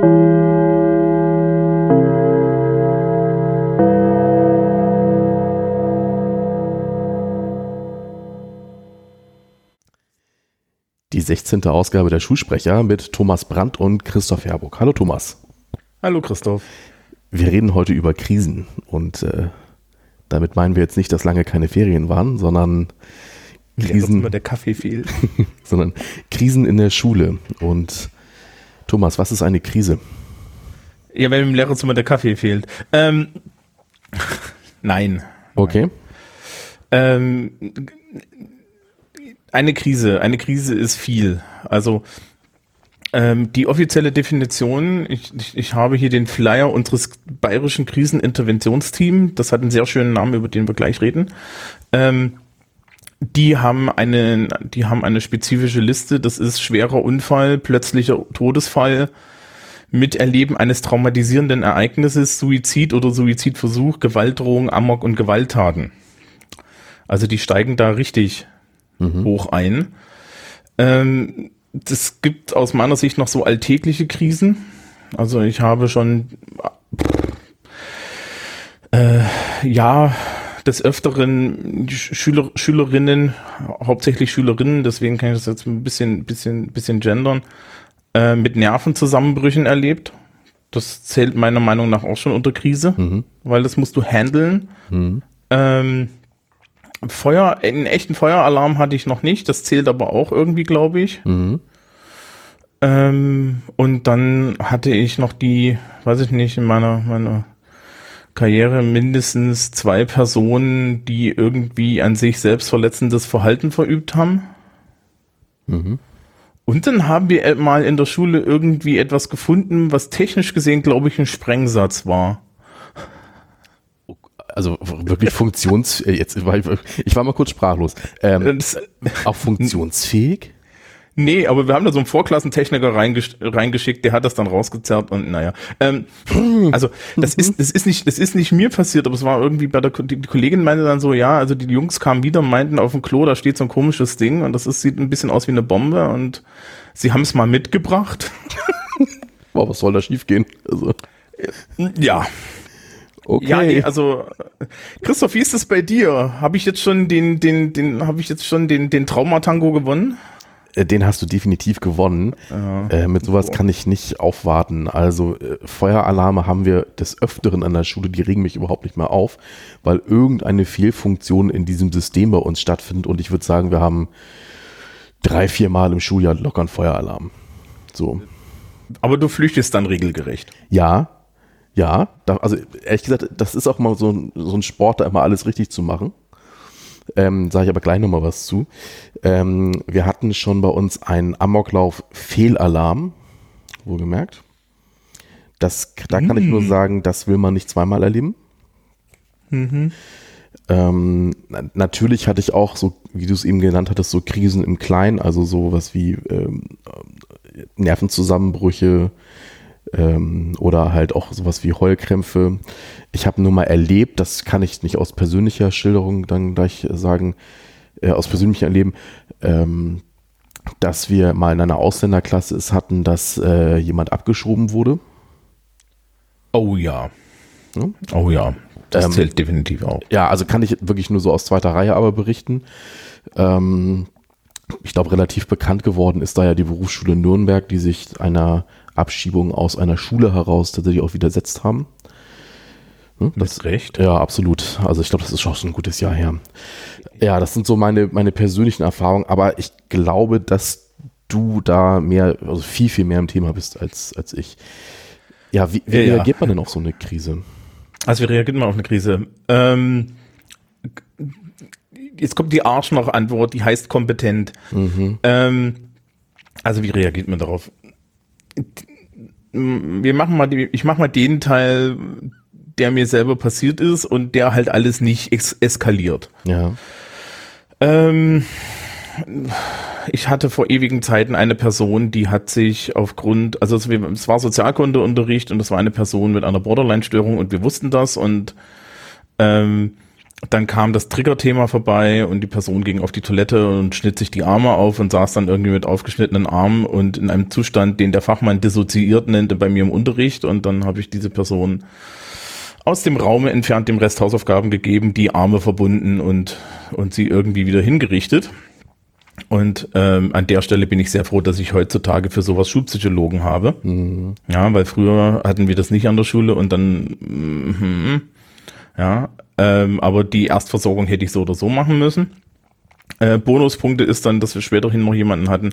Die 16. Ausgabe der Schulsprecher mit Thomas Brandt und Christoph Herburg. Hallo Thomas. Hallo Christoph. Wir reden heute über Krisen und äh, damit meinen wir jetzt nicht, dass lange keine Ferien waren, sondern Krisen, immer der Kaffee fehlt. sondern Krisen in der Schule. Und Thomas, was ist eine Krise? Ja, wenn im Lehrerzimmer der Kaffee fehlt. Ähm, nein. Okay. Ähm, eine Krise, eine Krise ist viel. Also ähm, die offizielle Definition, ich, ich, ich habe hier den Flyer unseres bayerischen Kriseninterventionsteams, das hat einen sehr schönen Namen, über den wir gleich reden. Ähm, die haben eine, die haben eine spezifische Liste, das ist schwerer Unfall, plötzlicher Todesfall, Miterleben eines traumatisierenden Ereignisses, Suizid oder Suizidversuch, Gewaltdrohung, Amok und Gewalttaten. Also die steigen da richtig mhm. hoch ein. Ähm, das gibt aus meiner Sicht noch so alltägliche Krisen. Also ich habe schon äh, ja des Öfteren Schüler, Schülerinnen, hauptsächlich Schülerinnen, deswegen kann ich das jetzt ein bisschen, bisschen, bisschen gendern, äh, mit Nervenzusammenbrüchen erlebt. Das zählt meiner Meinung nach auch schon unter Krise, mhm. weil das musst du handeln. Mhm. Ähm, Feuer, einen echten Feueralarm hatte ich noch nicht, das zählt aber auch irgendwie, glaube ich. Mhm. Ähm, und dann hatte ich noch die, weiß ich nicht, in meiner, meiner Karriere mindestens zwei Personen, die irgendwie an sich selbstverletzendes Verhalten verübt haben. Mhm. Und dann haben wir mal in der Schule irgendwie etwas gefunden, was technisch gesehen, glaube ich, ein Sprengsatz war also wirklich funktions, äh, jetzt war ich, ich war mal kurz sprachlos. Ähm, auch funktionsfähig? Nee, aber wir haben da so einen Vorklassentechniker reingesch reingeschickt, der hat das dann rausgezerrt und naja. Ähm, also das ist, das ist nicht, das ist nicht mir passiert, aber es war irgendwie bei der die Kollegin meinte dann so, ja, also die Jungs kamen wieder, meinten auf dem Klo, da steht so ein komisches Ding und das ist, sieht ein bisschen aus wie eine Bombe und sie haben es mal mitgebracht. Boah, was soll da schiefgehen? Also. Ja, Okay. Ja, nee, also Christoph, wie ist es bei dir? Habe ich jetzt schon den, den, den, habe ich jetzt schon den, den Traumatango gewonnen? Äh, den hast du definitiv gewonnen. Ja. Äh, mit sowas kann ich nicht aufwarten. Also äh, Feueralarme haben wir des Öfteren an der Schule, die regen mich überhaupt nicht mehr auf, weil irgendeine Fehlfunktion in diesem System bei uns stattfindet. Und ich würde sagen, wir haben drei, vier Mal im Schuljahr locker einen Feueralarm. So. Aber du flüchtest dann regelgerecht. Ja, ja, da, also ehrlich gesagt, das ist auch mal so ein, so ein Sport, da immer alles richtig zu machen. Ähm, Sage ich aber gleich nochmal was zu. Ähm, wir hatten schon bei uns einen Amoklauf-Fehlalarm, wohlgemerkt. Das, da kann mm. ich nur mm. sagen, das will man nicht zweimal erleben. Mhm. Ähm, natürlich hatte ich auch so, wie du es eben genannt hattest, so Krisen im Kleinen, also sowas wie ähm, Nervenzusammenbrüche, ähm, oder halt auch sowas wie Heulkrämpfe. Ich habe nur mal erlebt, das kann ich nicht aus persönlicher Schilderung dann gleich sagen, äh, aus persönlichem Erleben, ähm, dass wir mal in einer Ausländerklasse es hatten, dass äh, jemand abgeschoben wurde. Oh ja. Hm? Oh ja. Das ähm, zählt definitiv auch. Ja, also kann ich wirklich nur so aus zweiter Reihe aber berichten. Ähm, ich glaube, relativ bekannt geworden ist da ja die Berufsschule Nürnberg, die sich einer Abschiebung aus einer Schule heraus tatsächlich auch widersetzt haben. Hm, das, Mit Recht? Ja, absolut. Also ich glaube, das ist schon ein gutes Jahr her. Ja, das sind so meine, meine persönlichen Erfahrungen, aber ich glaube, dass du da mehr, also viel, viel mehr im Thema bist als, als ich. Ja, wie, wie ja, reagiert man denn auf so eine Krise? Also wie reagiert man auf eine Krise? Ähm, jetzt kommt die Arschloch-Antwort, die heißt kompetent. Mhm. Ähm, also wie reagiert man darauf? Wir machen mal, die, ich mache mal den Teil, der mir selber passiert ist und der halt alles nicht eskaliert. Ja. Ähm, ich hatte vor ewigen Zeiten eine Person, die hat sich aufgrund, also es, es war Sozialkundeunterricht und es war eine Person mit einer Borderline-Störung und wir wussten das und ähm, dann kam das Triggerthema vorbei und die Person ging auf die Toilette und schnitt sich die Arme auf und saß dann irgendwie mit aufgeschnittenen Armen und in einem Zustand, den der Fachmann dissoziiert nannte, bei mir im Unterricht. Und dann habe ich diese Person aus dem Raum entfernt, dem Rest Hausaufgaben gegeben, die Arme verbunden und, und sie irgendwie wieder hingerichtet. Und ähm, an der Stelle bin ich sehr froh, dass ich heutzutage für sowas Schulpsychologen habe. Mhm. Ja, weil früher hatten wir das nicht an der Schule und dann, mm, ja, ähm, aber die Erstversorgung hätte ich so oder so machen müssen. Äh, Bonuspunkte ist dann, dass wir späterhin noch jemanden hatten,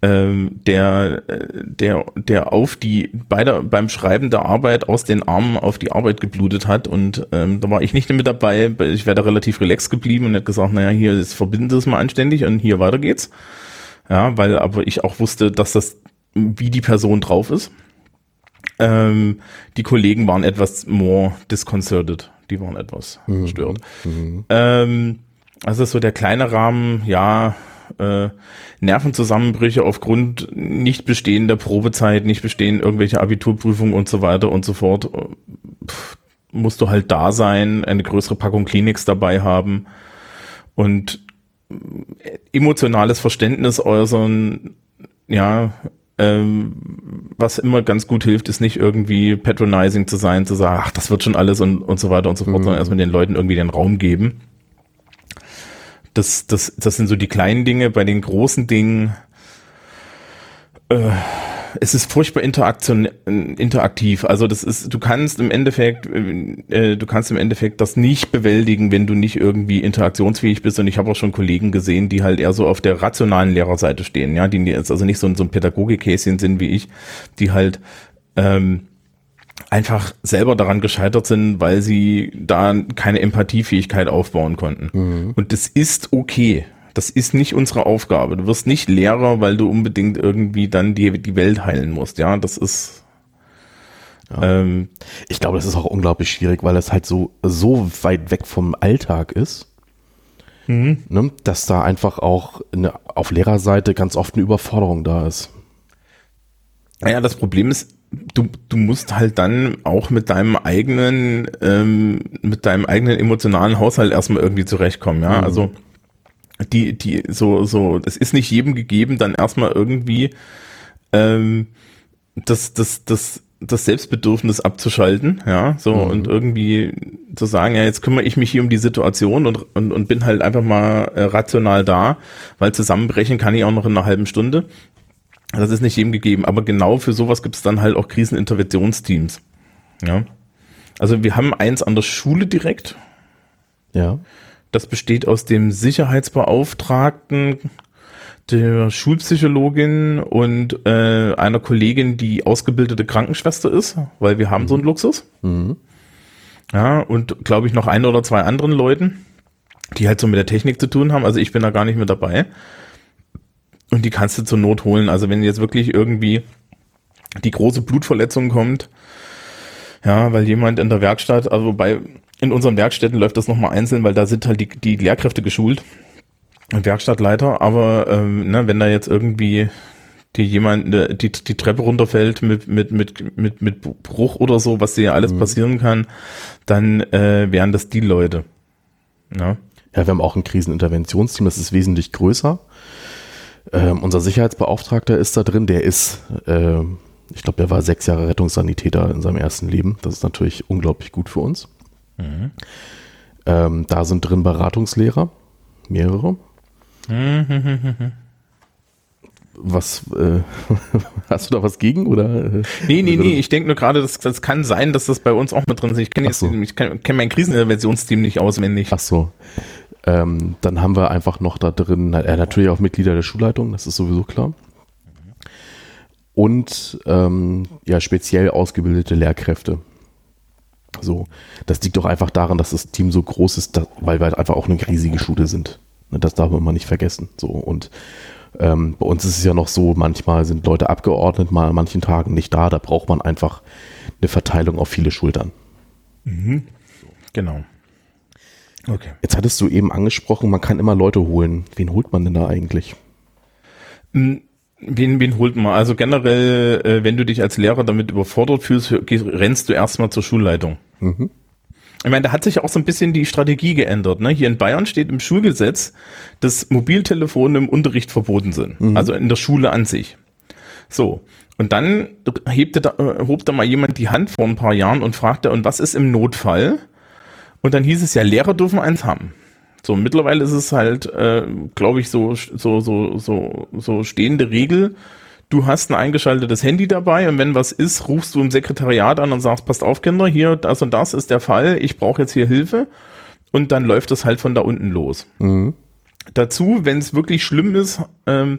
ähm, der, der, der auf die, bei der, beim Schreiben der Arbeit aus den Armen auf die Arbeit geblutet hat und ähm, da war ich nicht mit dabei, ich wäre da relativ relaxed geblieben und hat gesagt, naja, hier ist, verbinden das mal anständig und hier weiter geht's. Ja, weil aber ich auch wusste, dass das, wie die Person drauf ist. Ähm, die Kollegen waren etwas more disconcerted die waren etwas mhm. störend. Mhm. Ähm, also so der kleine Rahmen, ja, äh, Nervenzusammenbrüche aufgrund nicht bestehender Probezeit, nicht bestehen irgendwelche Abiturprüfungen und so weiter und so fort. Pff, musst du halt da sein, eine größere Packung Kliniks dabei haben und emotionales Verständnis äußern, ja, ähm, was immer ganz gut hilft, ist nicht irgendwie patronizing zu sein, zu sagen, ach, das wird schon alles und, und so weiter und so fort, mhm. sondern erstmal den Leuten irgendwie den Raum geben. Das, das, das sind so die kleinen Dinge. Bei den großen Dingen, äh, es ist furchtbar interaktion, interaktiv. Also das ist, du kannst im Endeffekt, äh, du kannst im Endeffekt das nicht bewältigen, wenn du nicht irgendwie interaktionsfähig bist. Und ich habe auch schon Kollegen gesehen, die halt eher so auf der rationalen Lehrerseite stehen, ja, die jetzt also nicht so, so ein Pädagogik-Häschen sind wie ich, die halt ähm, einfach selber daran gescheitert sind, weil sie da keine Empathiefähigkeit aufbauen konnten. Mhm. Und das ist okay. Das ist nicht unsere Aufgabe. Du wirst nicht Lehrer, weil du unbedingt irgendwie dann die, die Welt heilen musst. Ja, das ist. Ja. Ähm, ich glaube, das ist auch unglaublich schwierig, weil es halt so, so weit weg vom Alltag ist, mhm. ne, dass da einfach auch eine, auf Lehrerseite ganz oft eine Überforderung da ist. Ja, das Problem ist, du, du musst halt dann auch mit deinem eigenen, ähm, mit deinem eigenen emotionalen Haushalt erstmal irgendwie zurechtkommen, ja. Mhm. Also die, die, so, so, es ist nicht jedem gegeben, dann erstmal irgendwie ähm, das, das, das, das Selbstbedürfnis abzuschalten, ja, so mhm. und irgendwie zu sagen, ja, jetzt kümmere ich mich hier um die Situation und, und, und bin halt einfach mal äh, rational da, weil zusammenbrechen kann ich auch noch in einer halben Stunde. Das ist nicht jedem gegeben, aber genau für sowas gibt es dann halt auch Kriseninterventionsteams. Ja. Also wir haben eins an der Schule direkt. Ja. Das besteht aus dem Sicherheitsbeauftragten, der Schulpsychologin und äh, einer Kollegin, die ausgebildete Krankenschwester ist, weil wir haben mhm. so einen Luxus. Mhm. Ja, und glaube ich noch ein oder zwei anderen Leuten, die halt so mit der Technik zu tun haben. Also ich bin da gar nicht mehr dabei. Und die kannst du zur Not holen. Also wenn jetzt wirklich irgendwie die große Blutverletzung kommt, ja, weil jemand in der Werkstatt, also bei in unseren Werkstätten läuft das nochmal einzeln, weil da sind halt die, die Lehrkräfte geschult. Werkstattleiter, aber ähm, ne, wenn da jetzt irgendwie die jemand ne, die, die Treppe runterfällt mit, mit, mit, mit, mit Bruch oder so, was dir ja alles mhm. passieren kann, dann äh, wären das die Leute. Ja. ja, wir haben auch ein Kriseninterventionsteam, das ist wesentlich größer. Ähm, unser Sicherheitsbeauftragter ist da drin, der ist, äh, ich glaube, der war sechs Jahre Rettungssanitäter in seinem ersten Leben. Das ist natürlich unglaublich gut für uns. Mhm. Ähm, da sind drin Beratungslehrer, mehrere. Mhm. Was, äh, hast du da was gegen oder? Nee, nee, nee, ich denke nur gerade, das, das kann sein, dass das bei uns auch mit drin ist. Ich kenne so. kenn, kenn mein Kriseninterventionsteam nicht auswendig. Ach so. Ähm, dann haben wir einfach noch da drin, äh, natürlich auch Mitglieder der Schulleitung, das ist sowieso klar. Und ähm, ja, speziell ausgebildete Lehrkräfte. So, das liegt doch einfach daran, dass das Team so groß ist, dass, weil wir halt einfach auch eine riesige Schule sind. Ne, das darf man mal nicht vergessen. So und ähm, bei uns ist es ja noch so, manchmal sind Leute abgeordnet, mal an manchen Tagen nicht da. Da braucht man einfach eine Verteilung auf viele Schultern. Mhm. Genau. Okay. Jetzt hattest du eben angesprochen, man kann immer Leute holen. Wen holt man denn da eigentlich? Hm, Wen, wen holt man? Also generell, äh, wenn du dich als Lehrer damit überfordert fühlst, rennst du erstmal zur Schulleitung. Mhm. Ich meine, da hat sich auch so ein bisschen die Strategie geändert. Ne? Hier in Bayern steht im Schulgesetz, dass Mobiltelefone im Unterricht verboten sind. Mhm. Also in der Schule an sich. So. Und dann hebte da, äh, hob da mal jemand die Hand vor ein paar Jahren und fragte, und was ist im Notfall? Und dann hieß es ja, Lehrer dürfen eins haben. So, mittlerweile ist es halt, äh, glaube ich, so, so, so, so, so stehende Regel. Du hast ein eingeschaltetes Handy dabei und wenn was ist, rufst du im Sekretariat an und sagst, passt auf, Kinder, hier, das und das ist der Fall, ich brauche jetzt hier Hilfe. Und dann läuft das halt von da unten los. Mhm. Dazu, wenn es wirklich schlimm ist, ähm,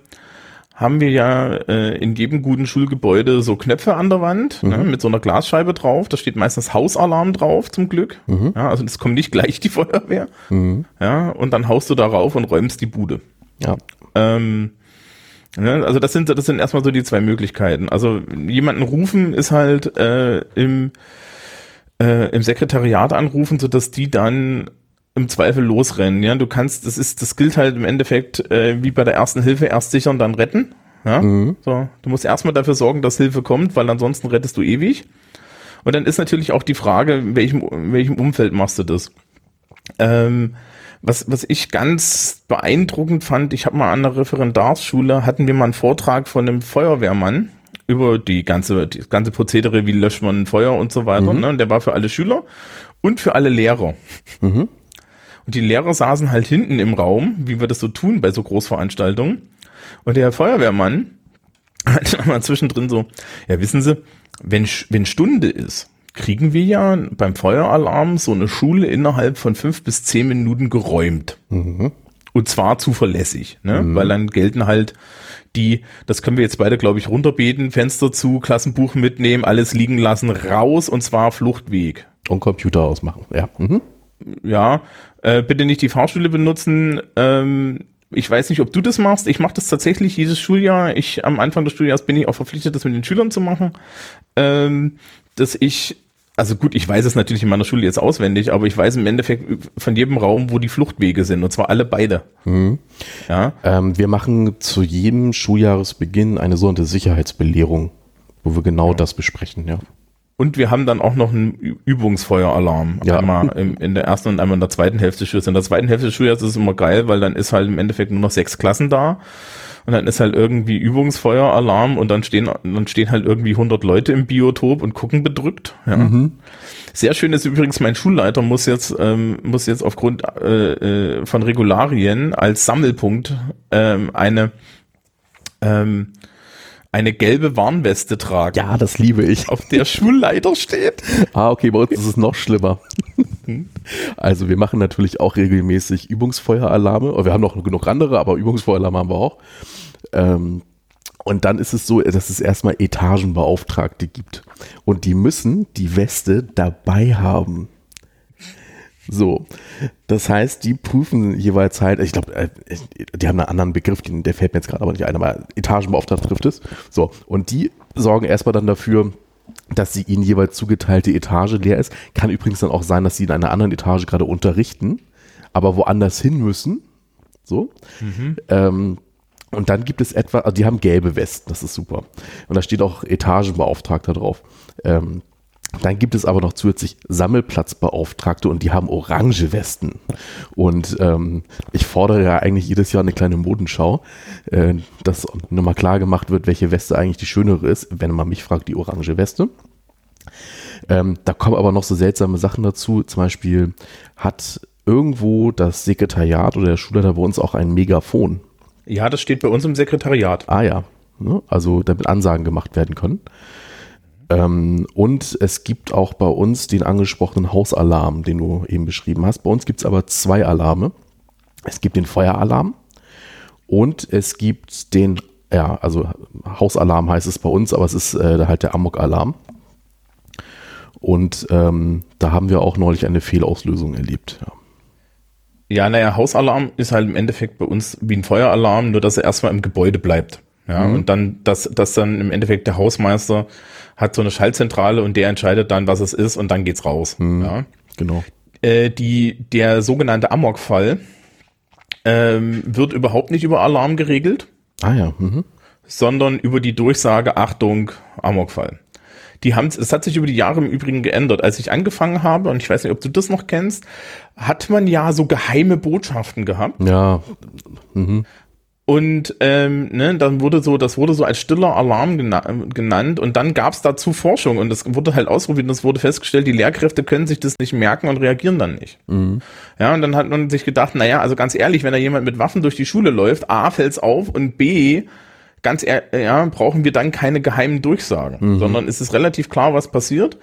haben wir ja äh, in jedem guten Schulgebäude so Knöpfe an der Wand ne, mhm. ne, mit so einer Glasscheibe drauf. Da steht meistens Hausalarm drauf, zum Glück. Mhm. Ja, also es kommt nicht gleich die Feuerwehr. Mhm. Ja, und dann haust du da rauf und räumst die Bude. Ja. Ähm, ja, also das sind das sind erstmal so die zwei Möglichkeiten. Also jemanden rufen ist halt äh, im äh, im Sekretariat anrufen, so dass die dann im Zweifel losrennen. Ja, du kannst, das ist, das gilt halt im Endeffekt äh, wie bei der ersten Hilfe, erst sichern, dann retten. Ja, mhm. so. Du musst erstmal dafür sorgen, dass Hilfe kommt, weil ansonsten rettest du ewig. Und dann ist natürlich auch die Frage, in welchem, in welchem Umfeld machst du das? Ähm, was, was ich ganz beeindruckend fand, ich habe mal an der Referendarsschule, hatten wir mal einen Vortrag von einem Feuerwehrmann über die ganze, die ganze Prozedere, wie löscht man ein Feuer und so weiter. Mhm. Ne? Und der war für alle Schüler und für alle Lehrer. Mhm. Und die Lehrer saßen halt hinten im Raum, wie wir das so tun bei so Großveranstaltungen. Und der Feuerwehrmann hat mal zwischendrin so, ja wissen Sie, wenn, wenn Stunde ist, kriegen wir ja beim Feueralarm so eine Schule innerhalb von fünf bis zehn Minuten geräumt. Mhm. Und zwar zuverlässig, ne? Mhm. weil dann gelten halt die, das können wir jetzt beide, glaube ich, runterbeten, Fenster zu, Klassenbuch mitnehmen, alles liegen lassen, raus und zwar Fluchtweg. Und Computer ausmachen, ja. Mhm ja, äh, bitte nicht die Fahrstühle benutzen. Ähm, ich weiß nicht, ob du das machst. Ich mache das tatsächlich jedes Schuljahr. Ich am Anfang des Schuljahres bin ich auch verpflichtet, das mit den Schülern zu machen. Ähm, dass ich, also gut, ich weiß es natürlich in meiner Schule jetzt auswendig, aber ich weiß im Endeffekt von jedem Raum, wo die Fluchtwege sind, und zwar alle beide. Mhm. Ja. Ähm, wir machen zu jedem Schuljahresbeginn eine sogenannte Sicherheitsbelehrung, wo wir genau ja. das besprechen, ja. Und wir haben dann auch noch einen Übungsfeueralarm. Ja. Einmal in, in der ersten und einmal in der zweiten Hälfte des Schuljahres. In der zweiten Hälfte des Schuljahres ist es immer geil, weil dann ist halt im Endeffekt nur noch sechs Klassen da. Und dann ist halt irgendwie Übungsfeueralarm und dann stehen, dann stehen halt irgendwie 100 Leute im Biotop und gucken bedrückt. Ja. Mhm. Sehr schön ist übrigens, mein Schulleiter muss jetzt, ähm, muss jetzt aufgrund äh, äh, von Regularien als Sammelpunkt ähm, eine ähm, eine gelbe Warnweste tragen. Ja, das liebe ich. Auf der Schulleiter steht. Ah, okay, bei uns ist es noch schlimmer. Also wir machen natürlich auch regelmäßig Übungsfeueralarme. Wir haben noch genug andere, aber Übungsfeueralarme haben wir auch. Ähm, und dann ist es so, dass es erstmal Etagenbeauftragte gibt. Und die müssen die Weste dabei haben. So, das heißt, die prüfen jeweils halt, ich glaube, äh, die haben einen anderen Begriff, der fällt mir jetzt gerade aber nicht ein, aber Etagenbeauftragter trifft es. So, und die sorgen erstmal dann dafür, dass sie ihnen jeweils zugeteilte Etage leer ist. Kann übrigens dann auch sein, dass sie in einer anderen Etage gerade unterrichten, aber woanders hin müssen. So. Mhm. Ähm, und dann gibt es etwa, also die haben gelbe Westen, das ist super. Und da steht auch Etagenbeauftragter drauf. Ähm, dann gibt es aber noch zusätzlich Sammelplatzbeauftragte und die haben orange Westen. Und ähm, ich fordere ja eigentlich jedes Jahr eine kleine Modenschau, äh, dass nochmal klar gemacht wird, welche Weste eigentlich die schönere ist, wenn man mich fragt, die orange Weste. Ähm, da kommen aber noch so seltsame Sachen dazu. Zum Beispiel hat irgendwo das Sekretariat oder der Schulleiter bei uns auch ein Megafon. Ja, das steht bei uns im Sekretariat. Ah ja, ne? also damit Ansagen gemacht werden können. Ähm, und es gibt auch bei uns den angesprochenen Hausalarm, den du eben beschrieben hast. Bei uns gibt es aber zwei Alarme. Es gibt den Feueralarm und es gibt den, ja, also Hausalarm heißt es bei uns, aber es ist äh, halt der Amok-Alarm. Und ähm, da haben wir auch neulich eine Fehlauslösung erlebt. Ja. Ja, naja, Hausalarm ist halt im Endeffekt bei uns wie ein Feueralarm, nur dass er erstmal im Gebäude bleibt. Ja, mhm. und dann, dass, dass dann im Endeffekt der Hausmeister hat so eine Schaltzentrale und der entscheidet dann, was es ist und dann geht's raus. Mhm. Ja. Genau. Äh, die, der sogenannte Amok-Fall ähm, wird überhaupt nicht über Alarm geregelt. Ah ja. Mhm. Sondern über die Durchsage, Achtung, Amok-Fall. Die haben, es hat sich über die Jahre im Übrigen geändert. Als ich angefangen habe, und ich weiß nicht, ob du das noch kennst, hat man ja so geheime Botschaften gehabt. Ja. Mhm. Und ähm, ne, dann wurde so, das wurde so als stiller Alarm gena genannt und dann gab es dazu Forschung und das wurde halt ausprobiert und es wurde festgestellt, die Lehrkräfte können sich das nicht merken und reagieren dann nicht. Mhm. Ja, und dann hat man sich gedacht, naja, also ganz ehrlich, wenn da jemand mit Waffen durch die Schule läuft, A, fällt's auf und B, ganz ehrlich, ja, brauchen wir dann keine geheimen Durchsagen, mhm. sondern ist es relativ klar, was passiert.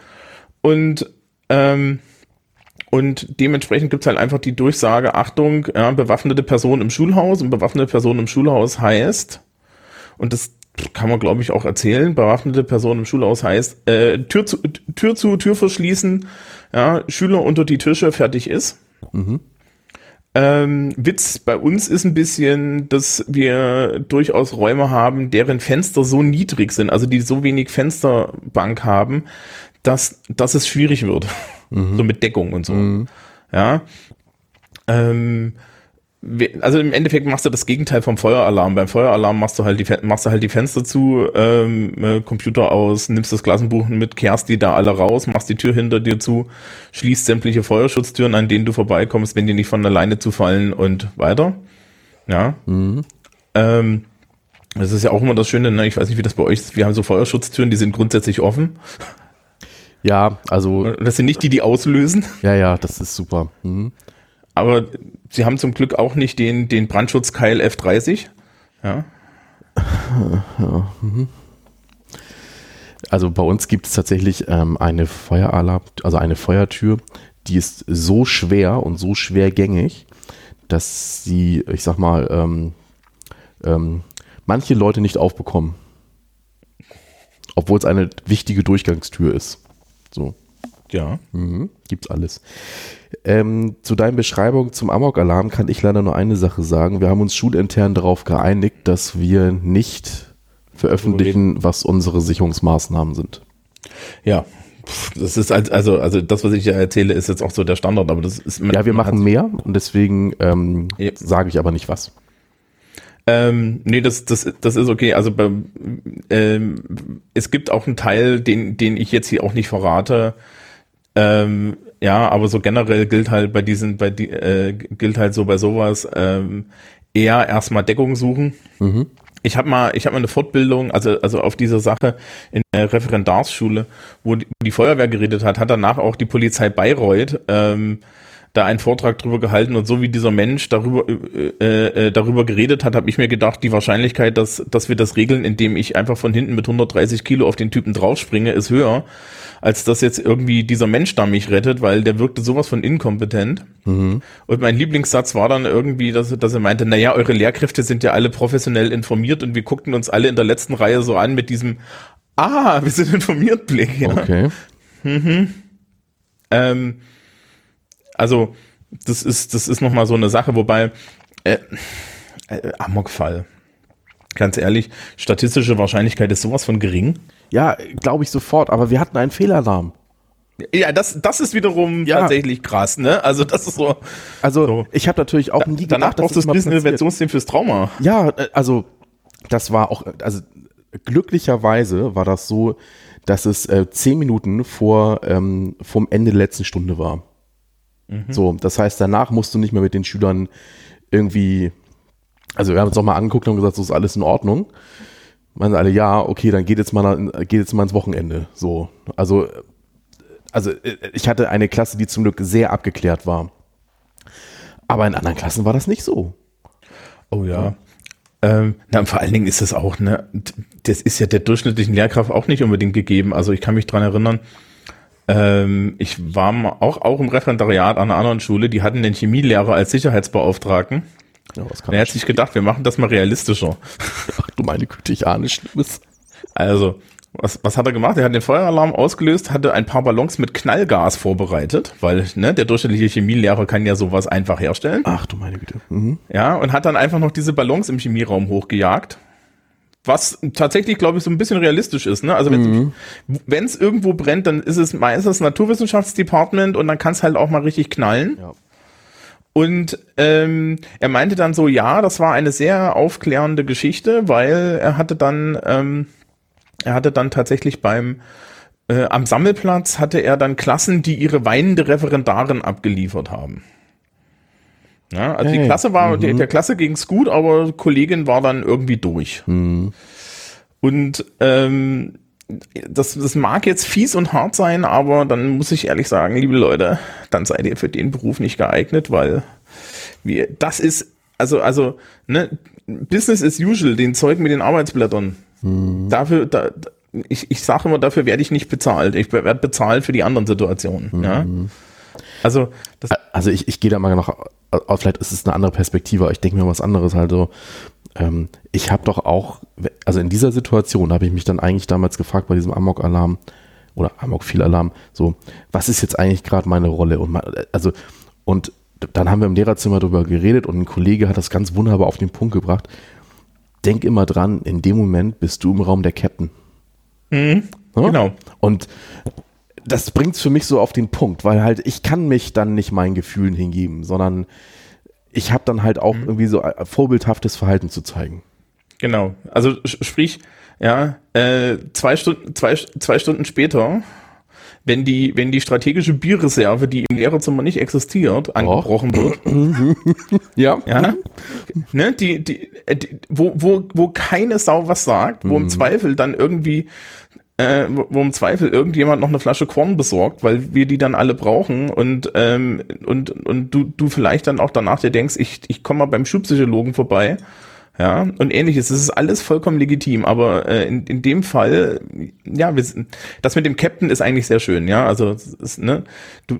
Und ähm, und dementsprechend gibt's halt einfach die Durchsage, Achtung, ja, bewaffnete Person im Schulhaus und bewaffnete Person im Schulhaus heißt, und das kann man glaube ich auch erzählen, bewaffnete Person im Schulhaus heißt, äh, Tür, zu, Tür zu, Tür verschließen, ja, Schüler unter die Tische, fertig ist. Mhm. Ähm, Witz bei uns ist ein bisschen, dass wir durchaus Räume haben, deren Fenster so niedrig sind, also die so wenig Fensterbank haben, dass, dass es schwierig wird. Mhm. So mit Deckung und so. Mhm. Ja. Ähm, also im Endeffekt machst du das Gegenteil vom Feueralarm. Beim Feueralarm machst du halt die, machst du halt die Fenster zu, ähm, äh, Computer aus, nimmst das Klassenbuch mit, kehrst die da alle raus, machst die Tür hinter dir zu, schließt sämtliche Feuerschutztüren, an denen du vorbeikommst, wenn die nicht von alleine zufallen und weiter. Ja. Mhm. Ähm, das ist ja auch immer das Schöne, ne? ich weiß nicht, wie das bei euch ist. Wir haben so Feuerschutztüren, die sind grundsätzlich offen. Ja, also. Das sind nicht die, die auslösen. Ja, ja, das ist super. Mhm. Aber sie haben zum Glück auch nicht den, den Brandschutzkeil F30. Ja. ja mhm. Also bei uns gibt es tatsächlich ähm, eine Feueralarm, also eine Feuertür, die ist so schwer und so schwergängig, dass sie, ich sag mal, ähm, ähm, manche Leute nicht aufbekommen. Obwohl es eine wichtige Durchgangstür ist. So. Ja. Mhm, gibt's alles. Ähm, zu deinen Beschreibungen zum Amok-Alarm kann ich leider nur eine Sache sagen. Wir haben uns schulintern darauf geeinigt, dass wir nicht veröffentlichen, was unsere Sicherungsmaßnahmen sind. Ja, das ist also, also das, was ich ja erzähle, ist jetzt auch so der Standard, aber das ist. Ja, wir machen mehr und deswegen ähm, ja. sage ich aber nicht was. Ähm, nee, das, das, das ist okay. Also ähm, es gibt auch einen Teil, den, den ich jetzt hier auch nicht verrate. Ähm, ja, aber so generell gilt halt bei diesen, bei die, äh, gilt halt so bei sowas ähm, eher erstmal Deckung suchen. Mhm. Ich habe mal, ich habe mal eine Fortbildung, also also auf dieser Sache in der Referendarsschule, wo die, wo die Feuerwehr geredet hat, hat danach auch die Polizei Bayreuth ähm, da einen Vortrag drüber gehalten und so wie dieser Mensch darüber äh, äh, darüber geredet hat, habe ich mir gedacht, die Wahrscheinlichkeit, dass dass wir das regeln, indem ich einfach von hinten mit 130 Kilo auf den Typen draufspringe, ist höher, als dass jetzt irgendwie dieser Mensch da mich rettet, weil der wirkte sowas von inkompetent. Mhm. Und mein Lieblingssatz war dann irgendwie, dass, dass er meinte, naja, eure Lehrkräfte sind ja alle professionell informiert und wir guckten uns alle in der letzten Reihe so an mit diesem Ah, wir sind informiert Blick. Ja. Okay. Mhm. Ähm, also, das ist, das ist nochmal so eine Sache, wobei, äh, äh, Amokfall. Ganz ehrlich, statistische Wahrscheinlichkeit ist sowas von gering. Ja, glaube ich sofort, aber wir hatten einen Fehlalarm. Ja, das, das ist wiederum ja. tatsächlich krass, ne? Also das ist so. Also so. ich habe natürlich auch nie gedacht, Danach brauchst du das ein Interventionssystem fürs Trauma. Ja, äh, also das war auch, also glücklicherweise war das so, dass es äh, zehn Minuten vor ähm, vom Ende der letzten Stunde war. Mhm. So, das heißt, danach musst du nicht mehr mit den Schülern irgendwie, also wir haben uns auch mal angeguckt und gesagt, so ist alles in Ordnung. Meinen alle, ja, okay, dann geht jetzt mal, geht jetzt mal ins Wochenende. So, also, also ich hatte eine Klasse, die zum Glück sehr abgeklärt war. Aber in anderen Klassen war das nicht so. Oh ja. ja. Ähm, na, vor allen Dingen ist es auch, ne, das ist ja der durchschnittlichen Lehrkraft auch nicht unbedingt gegeben. Also ich kann mich dran erinnern, ähm, ich war auch, auch im Referendariat an einer anderen Schule, die hatten den Chemielehrer als Sicherheitsbeauftragten. Ja, was kann er hat sich gedacht, wir machen das mal realistischer. Ach du meine Güte, ich ahne Schlimmes. Also, was, was hat er gemacht? Er hat den Feueralarm ausgelöst, hatte ein paar Ballons mit Knallgas vorbereitet, weil ne, der durchschnittliche Chemielehrer kann ja sowas einfach herstellen. Ach du meine Güte. Mhm. Ja, und hat dann einfach noch diese Ballons im Chemieraum hochgejagt was tatsächlich, glaube ich, so ein bisschen realistisch ist. Ne? Also wenn es mhm. irgendwo brennt, dann ist es meistens Naturwissenschaftsdepartment und dann kann es halt auch mal richtig knallen. Ja. Und ähm, er meinte dann so, ja, das war eine sehr aufklärende Geschichte, weil er hatte dann, ähm, er hatte dann tatsächlich beim äh, am Sammelplatz hatte er dann Klassen, die ihre weinende Referendarin abgeliefert haben. Ja, also Hey. die Klasse war, Mhm. der, der Klasse ging's gut, aber Kollegin war dann irgendwie durch. Mhm. Und ähm, das, das mag jetzt fies und hart sein, aber dann muss ich ehrlich sagen, liebe Leute, dann seid ihr für den Beruf nicht geeignet, weil wir, das ist, also, also, ne, Business as usual, den Zeug mit den Arbeitsblättern. Dafür, da, ich, ich sage immer, dafür werde ich nicht bezahlt. Ich werde bezahlt für die anderen Situationen. Ja? Also, Also ich, ich gehe da mal noch, auf, vielleicht ist es eine andere Perspektive, aber ich denke mir was anderes halt so. Ähm, ich habe doch auch, also in dieser Situation habe ich mich dann eigentlich damals gefragt bei diesem Amok-Alarm oder Amok-Viel-Alarm, so, was ist jetzt eigentlich gerade meine Rolle? Und ma- also, und dann haben wir im Lehrerzimmer darüber geredet und ein Kollege hat das ganz wunderbar auf den Punkt gebracht. Denk immer dran, in dem Moment bist du im Raum der Captain. Ja? genau. Und das bringt es für mich so auf den Punkt, weil halt ich kann mich dann nicht meinen Gefühlen hingeben, sondern ich habe dann halt auch irgendwie so äh, vorbildhaftes Verhalten zu zeigen. Genau. Also sprich, ja, äh, zwei Stunden, zwei, zwei Stunden später, wenn die, wenn die strategische Bierreserve, die im Lehrerzimmer nicht existiert, angebrochen wird, Ja. ja, ne, die, die, äh, die wo, wo, wo keine Sau was sagt, wo im Zweifel dann irgendwie äh, wo im Zweifel irgendjemand noch eine Flasche Korn besorgt, weil wir die dann alle brauchen und ähm, und und du du vielleicht dann auch danach dir denkst, ich ich komme mal beim Schulpsychologen vorbei, ja und ähnliches. Das ist alles vollkommen legitim, aber äh, in, in dem Fall, ja, wir, das mit dem Captain ist eigentlich sehr schön, ja, also ist, ne, du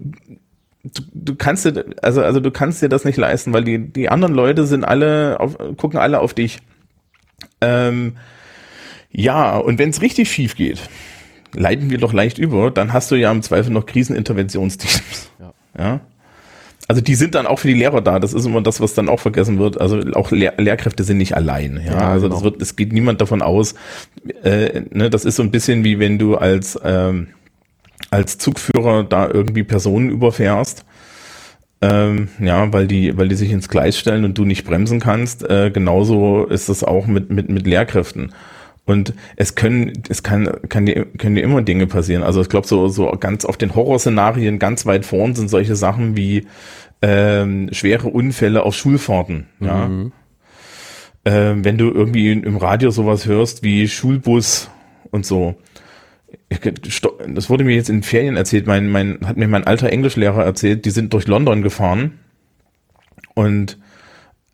Du, du kannst dir, also, also du kannst dir das nicht leisten, weil die, die anderen Leute sind alle auf, gucken alle auf dich. Ähm, ja, und wenn es richtig schief geht, leiten wir doch leicht über, dann hast du ja im Zweifel noch Kriseninterventionsteams. Ja. ja. Also die sind dann auch für die Lehrer da. Das ist immer das, was dann auch vergessen wird. Also auch Lehr Lehrkräfte sind nicht allein. Ja, Ja, also genau. das wird, es geht niemand davon aus. Äh, ne, das ist so ein bisschen wie wenn du als ähm, als Zugführer da irgendwie Personen überfährst. Ähm, ja, weil die, weil die sich ins Gleis stellen und du nicht bremsen kannst. Äh, genauso ist es auch mit, mit, mit Lehrkräften. Und es können, es kann, kann dir, können dir immer Dinge passieren. Also ich glaube, so, so ganz auf den Horrorszenarien ganz weit vorn sind solche Sachen wie ähm, schwere Unfälle auf Schulfahrten. Ja. Ähm, wenn du irgendwie im Radio sowas hörst wie Schulbus und so. Das wurde mir jetzt in Ferien erzählt. Mein, mein, hat mir mein alter Englischlehrer erzählt, die sind durch London gefahren und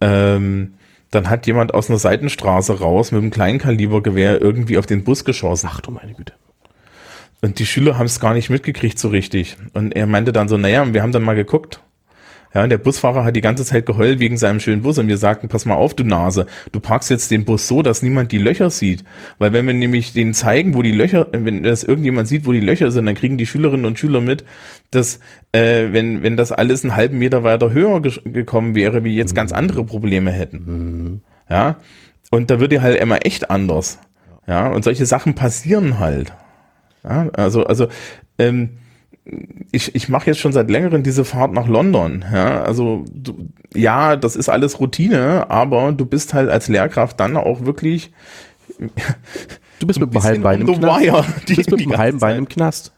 ähm, dann hat jemand aus einer Seitenstraße raus mit einem Kleinkalibergewehr irgendwie auf den Bus geschossen. Ach du meine Güte. Und die Schüler haben es gar nicht mitgekriegt so richtig. Und er meinte dann so, naja, wir haben dann mal geguckt. Ja, und der Busfahrer hat die ganze Zeit geheult wegen seinem schönen Bus und wir sagten, pass mal auf, du Nase, du parkst jetzt den Bus so, dass niemand die Löcher sieht. Weil wenn wir nämlich denen zeigen, wo die Löcher, wenn das irgendjemand sieht, wo die Löcher sind, dann kriegen die Schülerinnen und Schüler mit, dass äh, wenn, wenn das alles einen halben Meter weiter höher gekommen wäre, wir jetzt ganz andere Probleme hätten. Ja, und da wird dir halt immer echt anders. Ja, und solche Sachen passieren halt. Ja, also, also, ähm, ich, ich mache jetzt schon seit längerem diese Fahrt nach London. Ja, also du, ja, das ist alles Routine, aber du bist halt als Lehrkraft dann auch wirklich Du bist mit einem bisschen halben Bein im Knast. wire, Du bist die- mit die einem ganze halben Bein im Knast.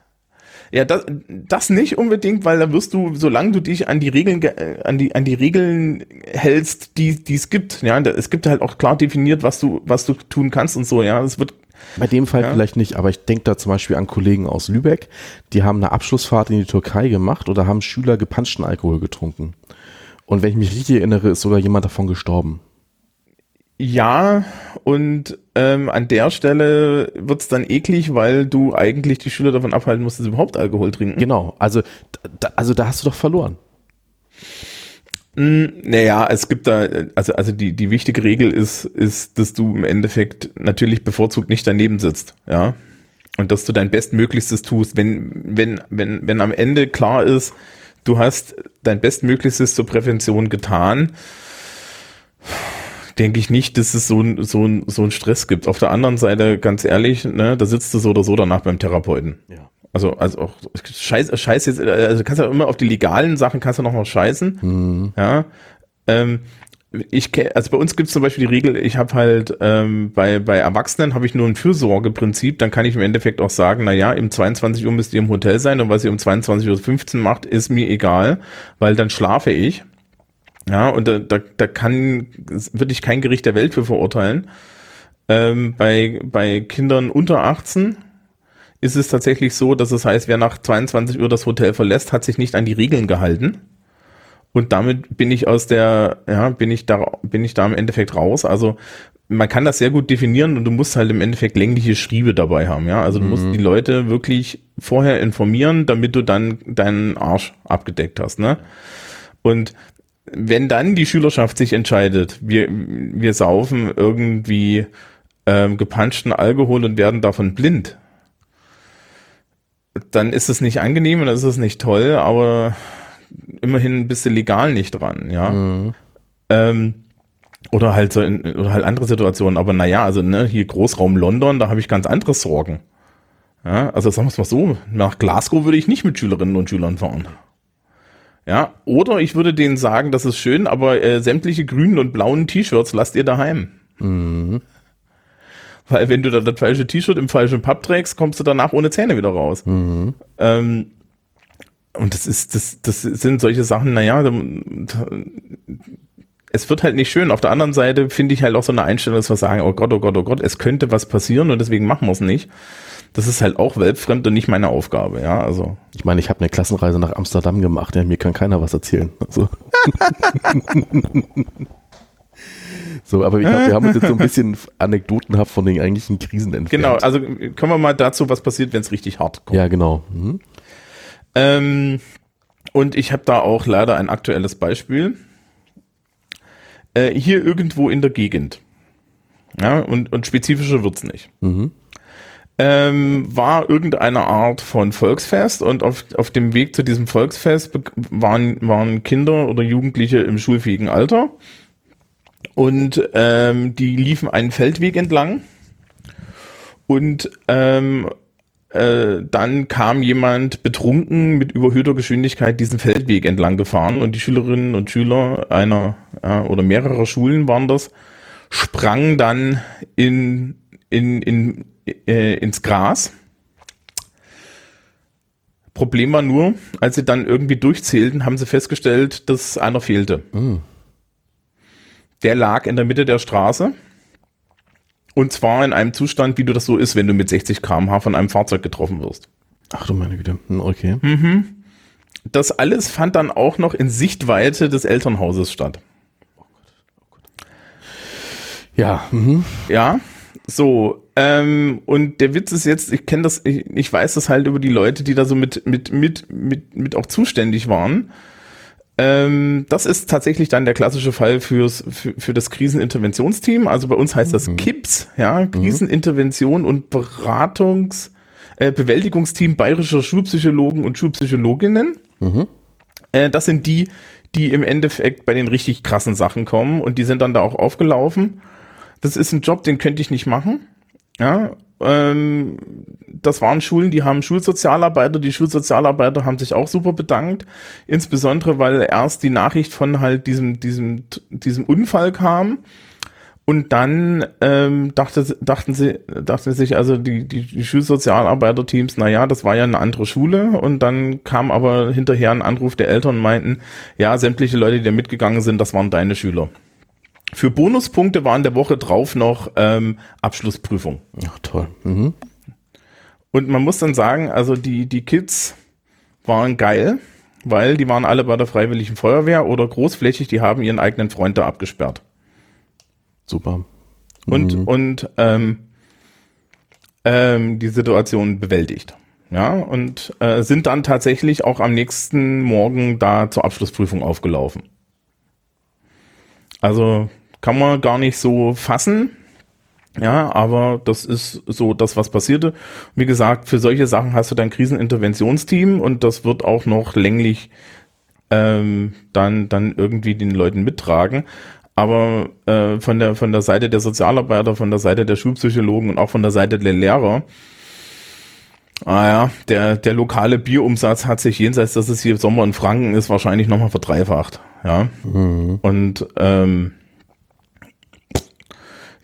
Ja, das, das nicht unbedingt, weil da wirst du, solange du dich an die Regeln, ge- äh, an die, an die Regeln hältst, die, die es gibt, ja, es gibt halt auch klar definiert, was du, was du tun kannst und so, ja, es wird, Bei dem Fall Ja. vielleicht nicht, aber ich denke da zum Beispiel an Kollegen aus Lübeck, die haben eine Abschlussfahrt in die Türkei gemacht oder haben Schüler gepanschten Alkohol getrunken. Und wenn ich mich richtig erinnere, ist sogar jemand davon gestorben. ja, und ähm, an der Stelle wird's dann eklig, weil du eigentlich die Schüler davon abhalten musst, dass sie überhaupt Alkohol trinken. Genau, also da, also da hast du doch verloren. Mm, Naja, es gibt da, also, also die, die wichtige Regel ist, ist, dass du im Endeffekt natürlich bevorzugt nicht daneben sitzt, ja. Und dass du dein Bestmöglichstes tust, wenn, wenn, wenn, wenn am Ende klar ist, du hast dein Bestmöglichstes zur Prävention getan, denke ich nicht, dass es so ein, so ein, so ein Stress gibt. Auf der anderen Seite, ganz ehrlich, ne, da sitzt du so oder so danach beim Therapeuten. Ja. Also, also auch scheiß, scheiß jetzt, also du kannst ja immer auf die legalen Sachen kannst du noch mal scheißen. Ja. Ähm, ich also bei uns gibt es zum Beispiel die Regel, ich habe halt ähm, bei, bei Erwachsenen habe ich nur ein Fürsorgeprinzip, dann kann ich im Endeffekt auch sagen, na ja, im 22 Uhr müsst ihr im Hotel sein und was ihr um 22.15 Uhr macht, ist mir egal, weil dann schlafe ich. Ja, und da, da, da kann, würde ich kein Gericht der Welt für verurteilen. Ähm, bei, bei Kindern unter 18 ist es tatsächlich so, dass es heißt, wer nach 22 Uhr das Hotel verlässt, hat sich nicht an die Regeln gehalten. Und damit bin ich aus der, ja, bin ich da, bin ich da im Endeffekt raus. Also man kann das sehr gut definieren und du musst halt im Endeffekt längliche Schriebe dabei haben, ja. Also du mhm. musst die Leute wirklich vorher informieren, damit du dann deinen Arsch abgedeckt hast, ne? Und wenn dann die Schülerschaft sich entscheidet, wir, wir saufen irgendwie ähm, gepanschten Alkohol und werden davon blind, dann ist es nicht angenehm und dann ist es nicht toll, aber immerhin bist du legal nicht dran, ja. Mhm. Ähm, oder halt so in, oder halt andere Situationen. Aber naja, also ne, hier Großraum London, da habe ich ganz andere Sorgen. Ja, also sagen wir es mal so, nach Glasgow würde ich nicht mit Schülerinnen und Schülern fahren. Ja, oder ich würde denen sagen, das ist schön, aber äh, sämtliche grünen und blauen T-Shirts lasst ihr daheim. Mhm. Weil wenn du da das falsche T-Shirt im falschen Pub trägst, kommst du danach ohne Zähne wieder raus. Mhm. Ähm, und das ist, das, das sind solche Sachen, naja, es wird halt nicht schön. Auf der anderen Seite finde ich halt auch so eine Einstellung, dass wir sagen, oh Gott, oh Gott, oh Gott, es könnte was passieren und deswegen machen wir es nicht. Das ist halt auch weltfremd und nicht meine Aufgabe, ja, also. Ich meine, ich habe eine Klassenreise nach Amsterdam gemacht, ja, mir kann keiner was erzählen. Also. so, aber ich glaub, wir haben uns jetzt so ein bisschen anekdotenhaft von den eigentlichen Krisen entfernt. Genau, also kommen wir mal dazu, was passiert, wenn es richtig hart kommt. Ja, genau. Mhm. Ähm, und ich habe da auch leider ein aktuelles Beispiel. Äh, hier irgendwo in der Gegend. Ja, und, und spezifischer wird's nicht. Mhm. Ähm, war irgendeine Art von Volksfest und auf, auf dem Weg zu diesem Volksfest waren, waren Kinder oder Jugendliche im schulfähigen Alter und ähm, die liefen einen Feldweg entlang und ähm, äh, dann kam jemand betrunken mit überhöhter Geschwindigkeit diesen Feldweg entlang gefahren und die Schülerinnen und Schüler einer äh, oder mehrerer Schulen waren das, sprangen dann in, in, in, äh, ins Gras. Problem war nur, als sie dann irgendwie durchzählten, haben sie festgestellt, dass einer fehlte. Mhm. Der lag in der Mitte der Straße und zwar in einem Zustand, wie du das so ist, wenn du mit 60 km/h von einem Fahrzeug getroffen wirst. Ach du meine Güte, hm, okay. Mhm. Das alles fand dann auch noch in Sichtweite des Elternhauses statt. Ja, mhm. ja, so. Ähm, und der Witz ist jetzt, ich kenne das, ich, ich weiß das halt über die Leute, die da so mit mit mit mit mit auch zuständig waren. Ähm, das ist tatsächlich dann der klassische Fall fürs, für, für das Kriseninterventionsteam. Also bei uns heißt das mhm. KIPS, ja, mhm. Krisenintervention und Beratungs, äh, Bewältigungsteam bayerischer Schulpsychologen und Schulpsychologinnen. Mhm. Äh, das sind die, die im Endeffekt bei den richtig krassen Sachen kommen und die sind dann da auch aufgelaufen. Das ist ein Job, den könnte ich nicht machen. Ja, ähm, das waren Schulen, die haben Schulsozialarbeiter. Die Schulsozialarbeiter haben sich auch super bedankt. Insbesondere, weil erst die Nachricht von halt diesem, diesem, diesem Unfall kam. Und dann ähm, dachte, dachten sie, dachten sich also die, die, die Schulsozialarbeiterteams, na ja, das war ja eine andere Schule. Und dann kam aber hinterher ein Anruf der Eltern und meinten, ja, sämtliche Leute, die da mitgegangen sind, das waren deine Schüler. Für Bonuspunkte waren der Woche drauf noch ähm, Abschlussprüfung. Ach toll. Mhm. Und man muss dann sagen, also die, die Kids waren geil, weil die waren alle bei der Freiwilligen Feuerwehr oder großflächig, die haben ihren eigenen Freund da abgesperrt. Super. Mhm. Und, und ähm, ähm, die Situation bewältigt. Ja, und äh, sind dann tatsächlich auch am nächsten Morgen da zur Abschlussprüfung aufgelaufen. Also kann man gar nicht so fassen. Ja, aber das ist so das, was passierte. Wie gesagt, für solche Sachen hast du dein Kriseninterventionsteam und das wird auch noch länglich ähm, dann, dann irgendwie den Leuten mittragen. Aber äh, von, der, von der Seite der Sozialarbeiter, von der Seite der Schulpsychologen und auch von der Seite der Lehrer, ah ja, der, der lokale Bierumsatz hat sich jenseits, dass es hier Sommer in Franken ist, wahrscheinlich nochmal verdreifacht. Ja. Mhm. Und ähm,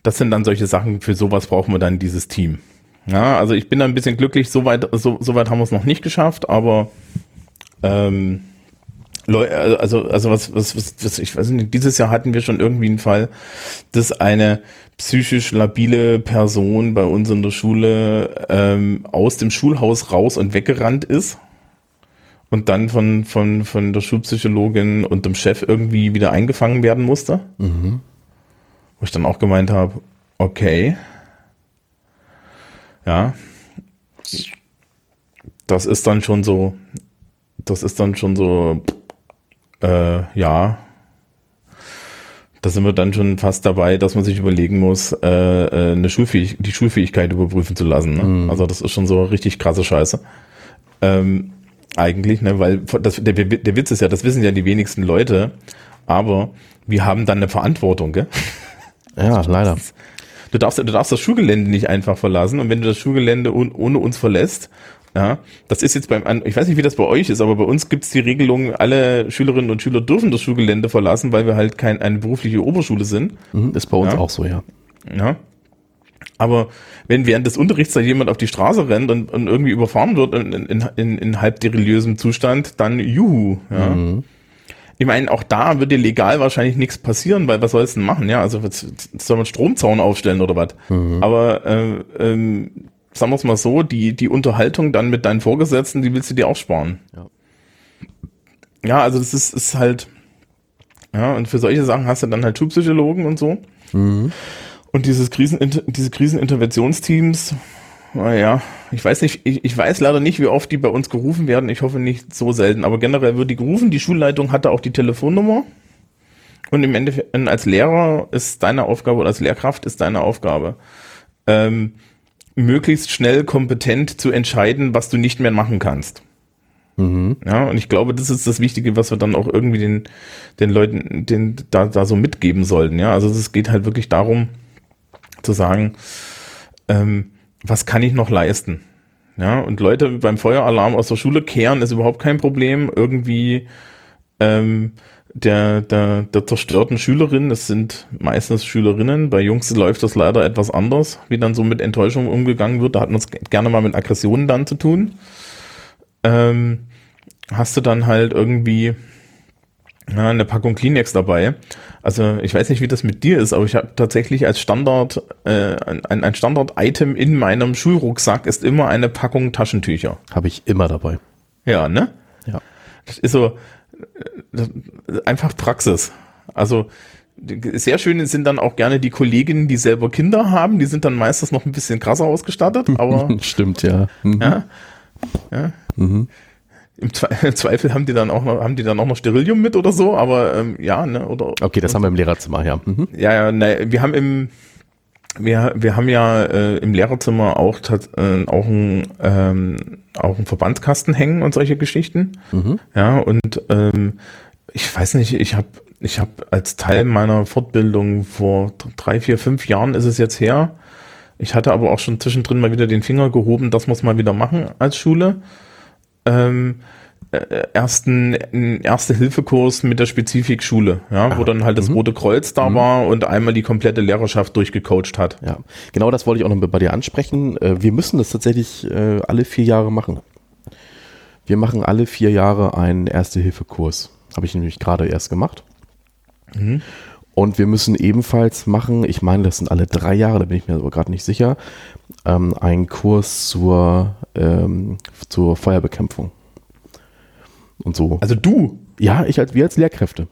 das sind dann solche Sachen, für sowas brauchen wir dann dieses Team. Ja, also ich bin da ein bisschen glücklich, soweit so, so weit haben wir es noch nicht geschafft, aber ähm, also, also was, was, was, was, ich weiß nicht, dieses Jahr hatten wir schon irgendwie einen Fall, dass eine psychisch labile Person bei uns in der Schule ähm, aus dem Schulhaus raus und weggerannt ist und dann von, von, von der Schulpsychologin und dem Chef irgendwie wieder eingefangen werden musste. Mhm. Wo ich dann auch gemeint habe, okay. Ja. Das ist dann schon so, das ist dann schon so, äh, ja, da sind wir dann schon fast dabei, dass man sich überlegen muss, äh, äh, eine Schulfähig die Schulfähigkeit überprüfen zu lassen. Ne? Mhm. Also das ist schon so richtig krasse Scheiße. Ähm, eigentlich, ne, weil das, der, der Witz ist ja, das wissen ja die wenigsten Leute, aber wir haben dann eine Verantwortung, gell? Ja, leider. Du darfst, du darfst das Schulgelände nicht einfach verlassen und wenn du das Schulgelände un, ohne uns verlässt, ja, das ist jetzt beim, ich weiß nicht, wie das bei euch ist, aber bei uns gibt es die Regelung, alle Schülerinnen und Schüler dürfen das Schulgelände verlassen, weil wir halt kein, eine berufliche Oberschule sind. Mhm, ist bei uns ja. auch so, ja. Ja. Aber wenn während des Unterrichts da jemand auf die Straße rennt und, und irgendwie überfahren wird in, in, in, in halb dereliösem Zustand, dann juhu, ja. Mhm. Ich meine, auch da würde legal wahrscheinlich nichts passieren, weil was soll es denn machen? Ja, also soll man Stromzaun aufstellen oder was? Mhm. Aber äh, ähm, sagen wir es mal so, die, die Unterhaltung dann mit deinen Vorgesetzten, die willst du dir auch sparen. Ja, ja also das ist, ist halt, ja, und für solche Sachen hast du dann halt Schulpsychologen und so. Mhm. Und dieses Krisen, diese Kriseninterventionsteams, naja, ich weiß nicht, ich, ich weiß leider nicht, wie oft die bei uns gerufen werden. Ich hoffe nicht so selten, aber generell wird die gerufen. Die Schulleitung hatte auch die Telefonnummer. Und im Endeffekt, als Lehrer ist deine Aufgabe oder als Lehrkraft ist deine Aufgabe, ähm, möglichst schnell kompetent zu entscheiden, was du nicht mehr machen kannst. Mhm. Ja, und ich glaube, das ist das Wichtige, was wir dann auch irgendwie den, den Leuten den, da, da so mitgeben sollten. Ja, also es geht halt wirklich darum, zu sagen, ähm, was kann ich noch leisten? Ja, und Leute beim Feueralarm aus der Schule kehren ist überhaupt kein Problem. Irgendwie ähm, der, der, der zerstörten Schülerin, das sind meistens Schülerinnen, bei Jungs läuft das leider etwas anders, wie dann so mit Enttäuschung umgegangen wird. Da hat man es gerne mal mit Aggressionen dann zu tun. Ähm, hast du dann halt irgendwie ja, eine Packung Kleenex dabei. Also ich weiß nicht, wie das mit dir ist, aber ich habe tatsächlich als Standard, äh, ein, ein Standard-Item in meinem Schulrucksack ist immer eine Packung Taschentücher. Habe ich immer dabei. Ja, ne? Ja. Das ist so, einfach Praxis. Also sehr schön sind dann auch gerne die Kolleginnen, die selber Kinder haben. Die sind dann meistens noch ein bisschen krasser ausgestattet. Aber stimmt ja. Mhm. Ja. ja. Mhm. Im, Zweifel haben die dann auch noch, haben die dann auch noch Sterilium mit oder so. Aber ähm, ja, ne? Oder okay, das haben wir im Lehrerzimmer ja. Mhm. Ja, ja, ne, wir haben im wir, wir haben ja äh, im Lehrerzimmer auch, äh, auch, ein, ähm, auch einen Verbandskasten hängen und solche Geschichten. Mhm. Ja, und ähm, ich weiß nicht, ich habe ich hab als Teil meiner Fortbildung vor drei, vier, fünf Jahren ist es jetzt her. Ich hatte aber auch schon zwischendrin mal wieder den Finger gehoben, das muss man wieder machen als Schule. Ähm, äh, ersten Erste-Hilfe-Kurs mit der Spezifik-Schule, ja, Aha. wo dann halt das mhm. Rote Kreuz da mhm. war und einmal die komplette Lehrerschaft durchgecoacht hat. Ja, genau das wollte ich auch noch bei dir ansprechen. Äh, wir müssen das tatsächlich äh, alle vier Jahre machen. Wir machen alle vier Jahre einen Erste-Hilfe-Kurs. Habe ich nämlich gerade erst gemacht. Mhm. Und wir müssen ebenfalls machen, ich meine, das sind alle drei Jahre, da bin ich mir aber gerade nicht sicher, ähm, einen Kurs zur, ähm, zur Feuerbekämpfung und so. Also du? Ja, ich als wir als Lehrkräfte.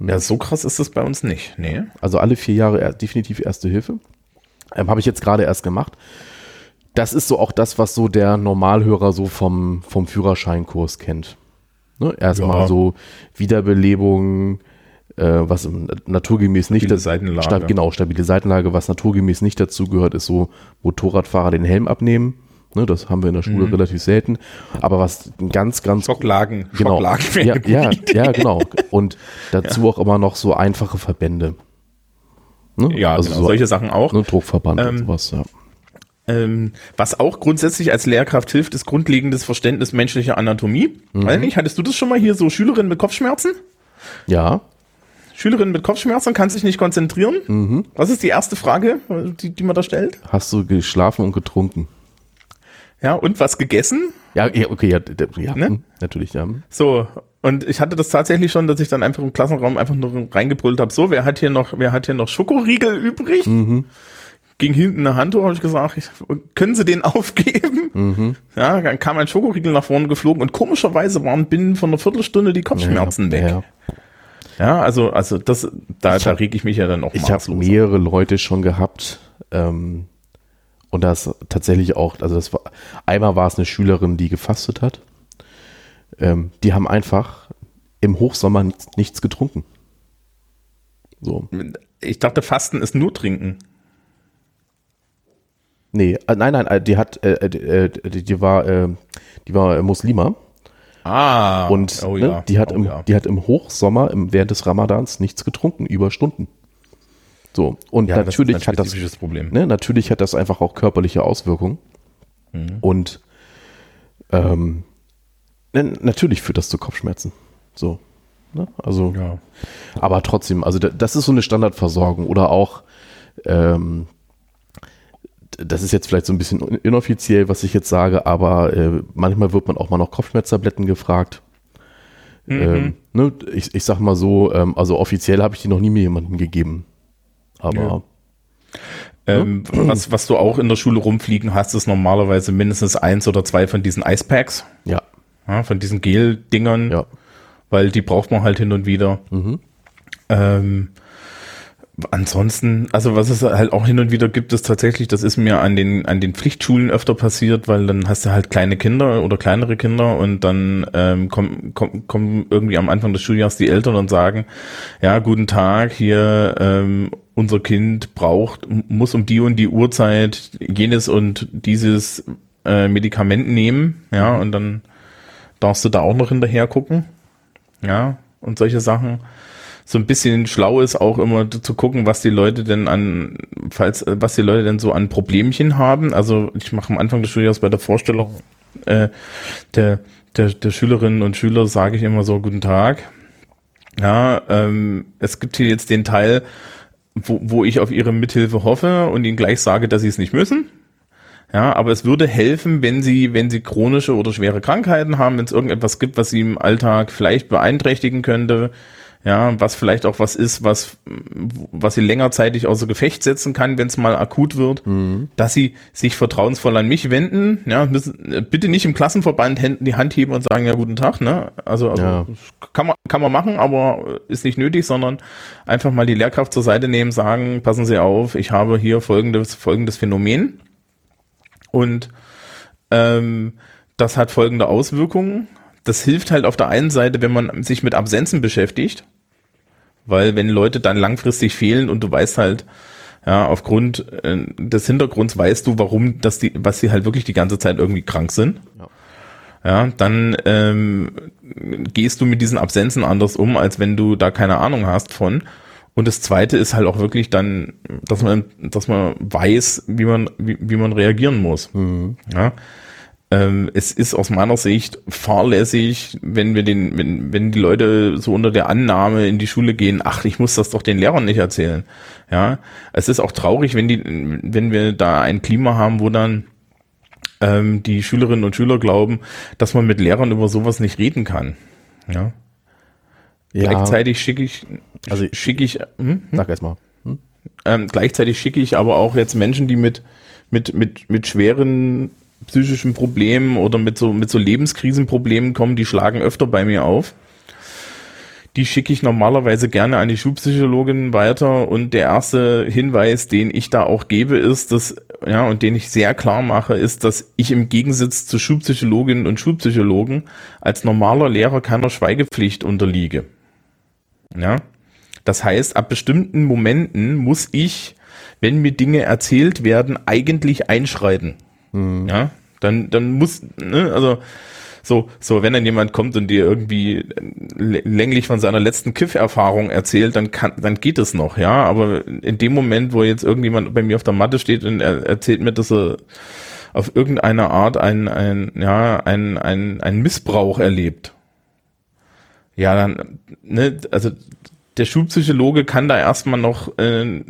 Ja, so krass ist das bei uns nicht. Nee. Also alle vier Jahre definitiv Erste Hilfe. Ähm, Habe ich jetzt gerade erst gemacht. Das ist so auch das, was so der Normalhörer so vom, vom Führerscheinkurs kennt. Ne? Erstmal ja. so Wiederbelebung, äh, was naturgemäß stabile nicht das Seitenlage. Stab, genau, stabile Seitenlage, was naturgemäß nicht dazu gehört, ist so Motorradfahrer den Helm abnehmen. Ne, das haben wir in der Schule mhm. relativ selten. Aber was ganz, ganz. Schocklagen. Genau. Schocklagen ja, ja, ja, genau. Und dazu ja. auch immer noch so einfache Verbände. Ne? Ja, also genau, so, solche Sachen auch. Ne, Druckverband ähm, und sowas, ja. Ähm, was auch grundsätzlich als Lehrkraft hilft, ist grundlegendes Verständnis menschlicher Anatomie. Mhm. Weiß nicht, hattest du das schon mal hier so Schülerinnen mit Kopfschmerzen? Ja. Schülerin mit Kopfschmerzen kann sich nicht konzentrieren. Mhm. Was ist die erste Frage, die, die man da stellt? Hast du geschlafen und getrunken? Ja, und was gegessen? Ja, ja okay, ja, ja Ne? hm, natürlich, ja. So, und ich hatte das tatsächlich schon, dass ich dann einfach im Klassenraum einfach nur reingebrüllt habe, so, wer hat hier noch, wer hat hier noch Schokoriegel übrig? Ging hinten eine Hand hoch, habe ich gesagt, ich, können Sie den aufgeben? Ja, dann kam ein Schokoriegel nach vorne geflogen und komischerweise waren binnen von einer Viertelstunde die Kopfschmerzen weg. Ja. Ja, also, also das, da, Ich da reg ich mich ja dann auch Ich habe mehrere Leute schon gehabt ähm, und das tatsächlich auch, also das war, einmal war es eine Schülerin, die gefastet hat. Ähm, die haben einfach im Hochsommer nichts, nichts getrunken. So. Ich dachte, Fasten ist nur trinken. Nee, äh, nein, nein, äh, die hat, äh, äh, die, die war, äh, die war Muslima Ah, und oh ne, ja, die hat oh im, ja. die hat im Hochsommer im, während des Ramadans nichts getrunken über Stunden. So und ja, das natürlich ein hat das Problem. ne, natürlich hat das einfach auch körperliche Auswirkungen. Mhm. Und ähm, ne, natürlich führt das zu Kopfschmerzen. So. Ne? Also, Ja. aber trotzdem, also da, das ist so eine Standardversorgung oder auch, ähm, das ist jetzt vielleicht so ein bisschen in- inoffiziell, was ich jetzt sage, aber äh, manchmal wird man auch mal noch Kopfschmerztabletten gefragt. Mhm. Ähm, ne, ich, ich sag mal so, ähm, also offiziell habe ich die noch nie mir jemandem gegeben. Aber Ähm, was, was du auch in der Schule rumfliegen hast, ist normalerweise mindestens eins oder zwei von diesen Icepacks, ja, ja, von diesen Gel-Dingern, ja. weil die braucht man halt hin und wieder. Ähm, ansonsten, also was es halt auch hin und wieder gibt, ist tatsächlich, das ist mir an den, an den Pflichtschulen öfter passiert, weil dann hast du halt kleine Kinder oder kleinere Kinder und dann ähm, kommen, kommen, kommen irgendwie am Anfang des Schuljahres die Eltern und sagen, ja, guten Tag, hier ähm, unser Kind braucht, muss um die und die Uhrzeit jenes und dieses äh, Medikament nehmen, ja, und dann darfst du da auch noch hinterher gucken, ja, und solche Sachen so ein bisschen schlau ist, auch immer zu gucken, was die Leute denn an, falls, äh, was die Leute denn so an Problemchen haben. Also ich mache am Anfang des Schuljahres bei der Vorstellung äh, der, der, der Schülerinnen und Schüler, sage ich immer so, guten Tag. Ja, ähm, es gibt hier jetzt den Teil, wo, wo ich auf ihre Mithilfe hoffe und ihnen gleich sage, dass sie es nicht müssen. Ja, aber es würde helfen, wenn sie, wenn sie chronische oder schwere Krankheiten haben, wenn es irgendetwas gibt, was sie im Alltag vielleicht beeinträchtigen könnte, ja, was vielleicht auch was ist, was, was sie längerzeitig außer Gefecht setzen kann, wenn es mal akut wird, dass sie sich vertrauensvoll an mich wenden, ja, müssen, bitte nicht im Klassenverband die Hand heben und sagen, ja, guten Tag, ne, also, also Ja. kann man, kann man machen, aber ist nicht nötig, sondern einfach mal die Lehrkraft zur Seite nehmen, sagen, passen Sie auf, ich habe hier folgendes, folgendes Phänomen und ähm, das hat folgende Auswirkungen. Das hilft halt auf der einen Seite, wenn man sich mit Absenzen beschäftigt, weil wenn Leute dann langfristig fehlen und du weißt halt, ja, aufgrund äh, des Hintergrunds weißt du, warum, dass die, was sie halt wirklich die ganze Zeit irgendwie krank sind. Ja. Ja, dann ähm, gehst du mit diesen Absenzen anders um, als wenn du da keine Ahnung hast von. Und das zweite ist halt auch wirklich dann, dass man, dass man weiß, wie man, wie, wie man reagieren muss. Ja. Ähm, es ist aus meiner Sicht fahrlässig, wenn wir den, wenn, wenn die Leute so unter der Annahme in die Schule gehen, ach, ich muss das doch den Lehrern nicht erzählen. Ja. Es ist auch traurig, wenn die, wenn wir da ein Klima haben, wo dann ähm, die Schülerinnen und Schüler glauben, dass man mit Lehrern über sowas nicht reden kann. Ja. ja Gleichzeitig schicke ich, Also- schicke ich, hm? sag erst mal. Hm? ähm, gleichzeitig schicke ich aber auch jetzt Menschen, die mit, mit, mit, mit schweren psychischen Problemen oder mit so, mit so Lebenskrisenproblemen kommen, die schlagen öfter bei mir auf. Die schicke ich normalerweise gerne an die Schulpsychologin weiter und der erste Hinweis, den ich da auch gebe, ist, dass, ja, und den ich sehr klar mache, ist, dass ich im Gegensatz zu Schulpsychologinnen und Schulpsychologen als normaler Lehrer keiner Schweigepflicht unterliege. Ja. Das heißt, ab bestimmten Momenten muss ich, wenn mir Dinge erzählt werden, eigentlich einschreiten. Ja, dann, dann muss, ne, also, so, so, wenn dann jemand kommt und dir irgendwie l- länglich von seiner letzten Kiff-Erfahrung erzählt, dann kann, dann geht es noch, ja. Aber in dem Moment, wo jetzt irgendjemand bei mir auf der Matte steht und er erzählt mir, dass er auf irgendeine Art ein, ein, ja, ein, ein, ein Missbrauch erlebt. Ja, dann, ne, also der Schulpsychologe kann da erstmal noch, äh,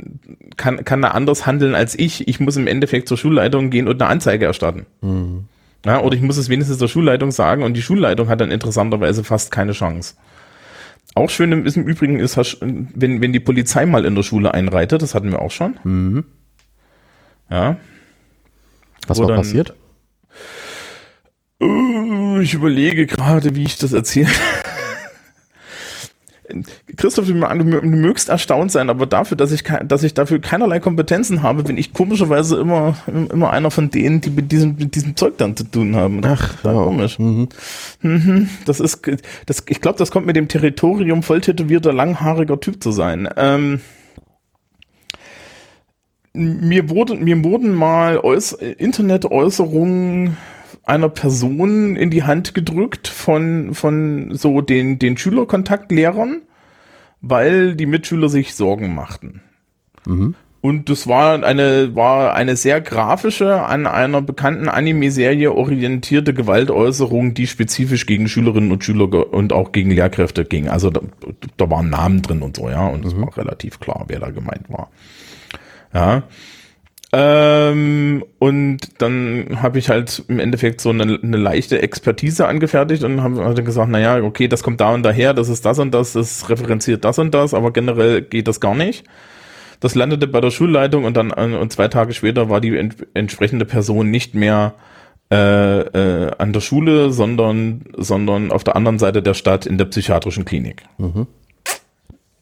kann, kann da anders handeln als ich. Ich muss im Endeffekt zur Schulleitung gehen und eine Anzeige erstatten. Mhm. Ja, oder ich muss es wenigstens der Schulleitung sagen und die Schulleitung hat dann interessanterweise fast keine Chance. Auch schön ist im Übrigen ist, wenn, wenn die Polizei mal in der Schule einreitet, das hatten wir auch schon. Mhm. Ja. Was war dann, passiert? Uh, ich überlege gerade, wie ich das erzähle. Christoph, du, mögst erstaunt sein, aber dafür, dass ich, dass ich dafür keinerlei Kompetenzen habe, bin ich komischerweise immer, immer einer von denen, die mit diesem, mit diesem Zeug dann zu tun haben. Ach, ja. komisch. Mhm. Mhm. Das ist, das, ich glaube, das kommt mit dem Territorium voll tätowierter, langhaariger Typ zu sein. Ähm, mir, wurde, mir wurden mal Internet-Äußerungen einer Person in die Hand gedrückt von, von so den, den Schülerkontaktlehrern, weil die Mitschüler sich Sorgen machten. Mhm. Und das war eine, war eine sehr grafische, an einer bekannten Anime-Serie orientierte Gewaltäußerung, die spezifisch gegen Schülerinnen und Schüler und auch gegen Lehrkräfte ging. Also da, da waren Namen drin und so, ja, und es mhm. war relativ klar, wer da gemeint war. Ja. Ähm, und dann habe ich halt im Endeffekt so eine, eine leichte Expertise angefertigt und habe hab gesagt, naja, okay, das kommt da und daher, das ist das und das, das referenziert das und das, aber generell geht das gar nicht. Das landete bei der Schulleitung und dann und zwei Tage später war die ent entsprechende Person nicht mehr äh, äh, an der Schule, sondern, sondern auf der anderen Seite der Stadt in der psychiatrischen Klinik. Mhm.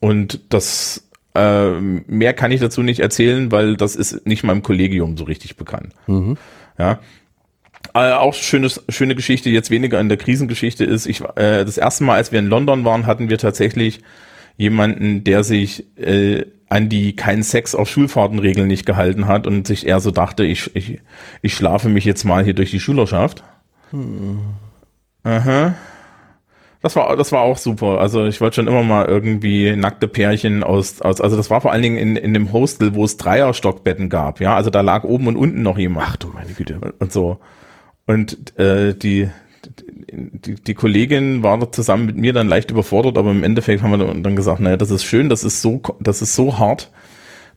Und das äh, mehr kann ich dazu nicht erzählen, weil das ist nicht meinem Kollegium so richtig bekannt. Mhm. Ja. Äh, auch schönes, schöne Geschichte, jetzt weniger in der Krisengeschichte ist, ich, äh, das erste Mal, als wir in London waren, hatten wir tatsächlich jemanden, der sich äh, an die kein Sex auf Schulfahrten Regeln nicht gehalten hat und sich eher so dachte, ich, ich, ich schlafe mich jetzt mal hier durch die Schülerschaft. Hm. Aha. Das war, das war auch super. Also ich wollte schon immer mal irgendwie nackte Pärchen aus, aus, also das war vor allen Dingen in, in dem Hostel, wo es Dreierstockbetten gab, ja. Also da lag oben und unten noch jemand. Ach du meine Güte. Und so. Und äh, die, die, die Kollegin war da zusammen mit mir dann leicht überfordert, aber im Endeffekt haben wir dann gesagt, naja, das ist schön, das ist so, das ist so hart.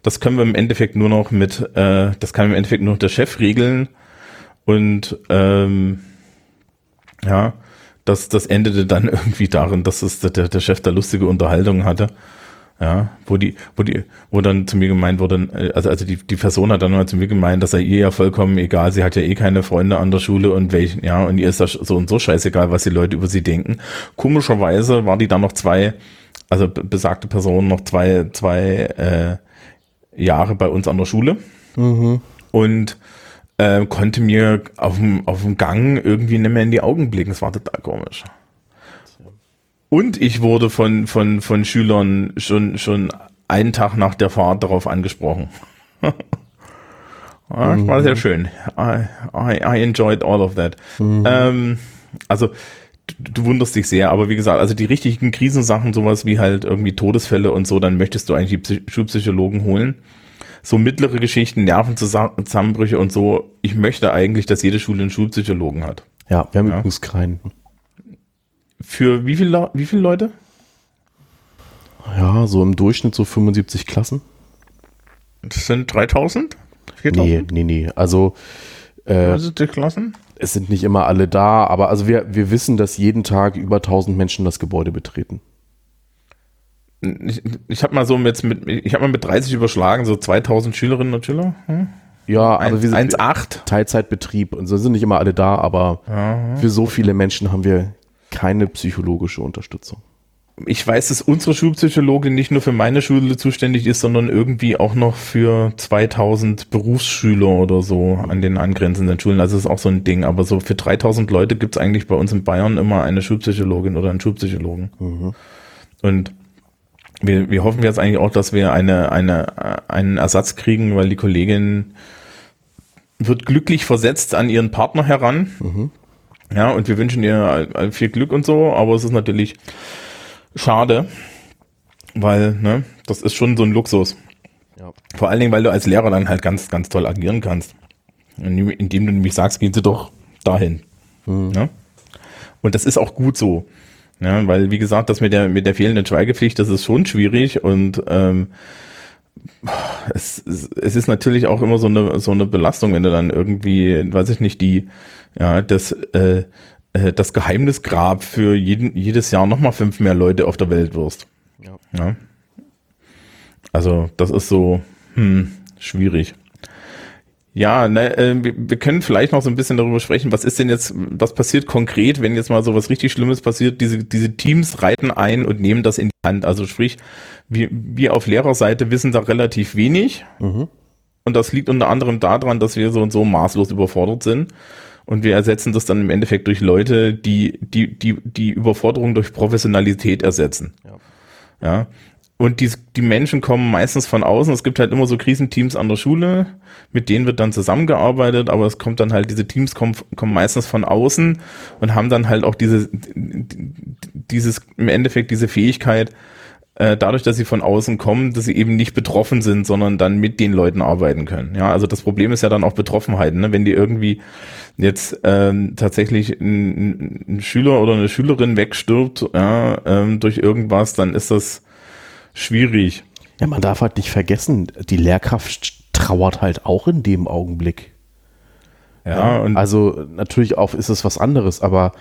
Das können wir im Endeffekt nur noch mit, äh, das kann im Endeffekt nur noch der Chef regeln. Und ähm, ja, das, das endete dann irgendwie darin, dass es der, der Chef da lustige Unterhaltung hatte. Ja, wo die, wo die, wo dann zu mir gemeint wurde, äh, also, also die, die Person hat dann mal zu mir gemeint, dass er ihr ja vollkommen egal, sie hat ja eh keine Freunde an der Schule und welchen, ja, und ihr ist das so und so scheißegal, was die Leute über sie denken. Komischerweise war die dann noch zwei, also besagte Person noch zwei, zwei äh, Jahre bei uns an der Schule. Mhm. Und äh, konnte mir auf dem, auf dem Gang irgendwie nicht mehr in die Augen blicken. Das war total komisch. Und ich wurde von, von, von Schülern schon, schon einen Tag nach der Fahrt darauf angesprochen. ja, das war sehr mhm. schön. I, I, I enjoyed all of that. Mhm. Ähm, also, du, du wunderst dich sehr, aber wie gesagt, also die richtigen Krisensachen, sowas wie halt irgendwie Todesfälle und so, dann möchtest du eigentlich die Schulpsychologen holen so mittlere Geschichten, Nervenzusammenbrüche und so. Ich möchte eigentlich, dass jede Schule einen Schulpsychologen hat. Ja, wir haben ja. übrigens keinen. Für wie viele wie viele Leute? Ja, so im Durchschnitt so 75 Klassen. Das sind 3000? 4000? Nee, nee, nee. Also, äh, also die Klassen? Es sind nicht immer alle da, aber also wir, wir wissen, dass jeden Tag über 1000 Menschen das Gebäude betreten ich, ich habe mal so mit, mit ich habe mal mit 30 überschlagen, so 2000 Schülerinnen und Schüler. Hm? Ja, also wir sind 1,8. Teilzeitbetrieb und so sind nicht immer alle da, aber Aha. für so viele Menschen haben wir keine psychologische Unterstützung. Ich weiß, dass unsere Schulpsychologin nicht nur für meine Schule zuständig ist, sondern irgendwie auch noch für 2000 Berufsschüler oder so an den angrenzenden Schulen. Also das ist auch so ein Ding. Aber so für 3000 Leute gibt es eigentlich bei uns in Bayern immer eine Schulpsychologin oder einen Schulpsychologen. Mhm. Und wir, wir hoffen jetzt eigentlich auch, dass wir eine, eine, einen Ersatz kriegen, weil die Kollegin wird glücklich versetzt an ihren Partner heran. Mhm. Ja, und wir wünschen ihr viel Glück und so, aber es ist natürlich schade, weil, ne, das ist schon so ein Luxus. Ja. Vor allen Dingen, weil du als Lehrer dann halt ganz, ganz toll agieren kannst. Indem du nämlich sagst, gehen Sie doch dahin. Mhm. Ja? Und das ist auch gut so. Ja, weil, wie gesagt, das mit der, mit der fehlenden Schweigepflicht, das ist schon schwierig und ähm, es, es ist natürlich auch immer so eine, so eine Belastung, wenn du dann irgendwie, weiß ich nicht, die, ja, das, äh, äh das Geheimnisgrab für jeden, jedes Jahr nochmal fünf mehr Leute auf der Welt wirst. Ja. ja. Also, das ist so, hm, schwierig. Ja, ne, äh, wir, wir können vielleicht noch so ein bisschen darüber sprechen, was ist denn jetzt, was passiert konkret, wenn jetzt mal so was richtig Schlimmes passiert, diese, diese Teams reiten ein und nehmen das in die Hand. Also sprich, wir, wir auf Lehrerseite wissen da relativ wenig. Mhm. Und das liegt unter anderem daran, dass wir so und so maßlos überfordert sind. Und wir ersetzen das dann im Endeffekt durch Leute, die, die, die, die Überforderung durch Professionalität ersetzen. Ja. ja. Und die, die Menschen kommen meistens von außen. Es gibt halt immer so Krisenteams an der Schule, mit denen wird dann zusammengearbeitet, aber es kommt dann halt, diese Teams kommen, kommen meistens von außen und haben dann halt auch diese, dieses, im Endeffekt diese Fähigkeit, äh, dadurch, dass sie von außen kommen, dass sie eben nicht betroffen sind, sondern dann mit den Leuten arbeiten können. Ja, also das Problem ist ja dann auch Betroffenheit, ne? wenn die irgendwie jetzt ähm, tatsächlich ein, ein Schüler oder eine Schülerin wegstirbt ja, ähm, durch irgendwas, dann ist das schwierig. Ja, man darf halt nicht vergessen, die Lehrkraft trauert halt auch in dem Augenblick. Ja, und also natürlich auch ist es was anderes, aber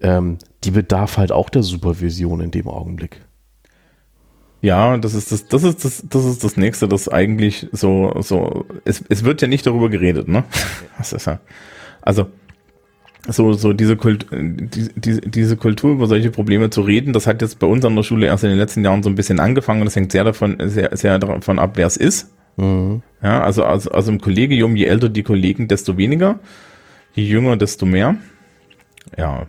ähm, die bedarf halt auch der Supervision in dem Augenblick. Ja, das ist das, das ist das, das ist das nächste, das eigentlich so, so, es, es wird ja nicht darüber geredet, ne? Das ist ja, also, so, so diese, Kult, diese, diese Kultur über solche Probleme zu reden, das hat jetzt bei uns an der Schule erst in den letzten Jahren so ein bisschen angefangen und das hängt sehr davon, sehr, sehr davon ab, wer es ist. Mhm. Ja, also, also, also im Kollegium, je älter die Kollegen, desto weniger, je jünger, desto mehr. Ja.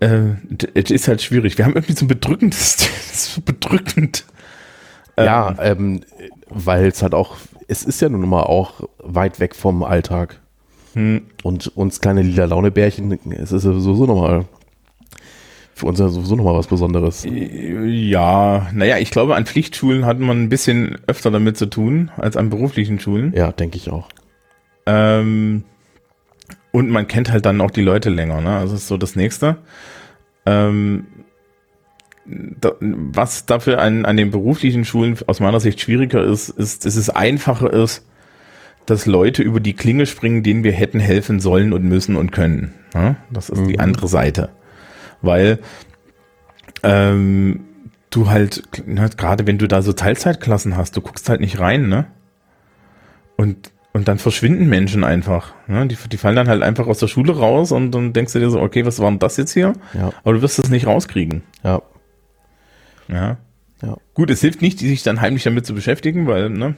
Äh, es ist halt schwierig. Wir haben irgendwie so ein bedrückendes, so bedrückend. Ja, ähm, weil es halt auch, es ist ja nun mal auch weit weg vom Alltag. Hm. Und uns kleine lila Launebärchen, es ist sowieso nochmal für uns ja sowieso nochmal was Besonderes. Ja, naja, ich glaube, an Pflichtschulen hat man ein bisschen öfter damit zu tun als an beruflichen Schulen. Ja, denke ich auch. Ähm, und man kennt halt dann auch die Leute länger, ne? Also ist so das nächste. Ähm, da, was dafür an, an den beruflichen Schulen aus meiner Sicht schwieriger ist, ist, dass es einfacher ist, dass Leute über die Klinge springen, denen wir hätten helfen sollen und müssen und können. Ja? Das ist mhm. die andere Seite. Weil ähm, du halt, ne, gerade wenn du da so Teilzeitklassen hast, du guckst halt nicht rein, ne? Und, und dann verschwinden Menschen einfach. Ne? Die, die fallen dann halt einfach aus der Schule raus und dann denkst du dir so, okay, was war denn das jetzt hier? Ja. Aber du wirst es nicht rauskriegen. Ja. Ja. Ja. Gut, es hilft nicht, sich dann heimlich damit zu beschäftigen, weil, ne,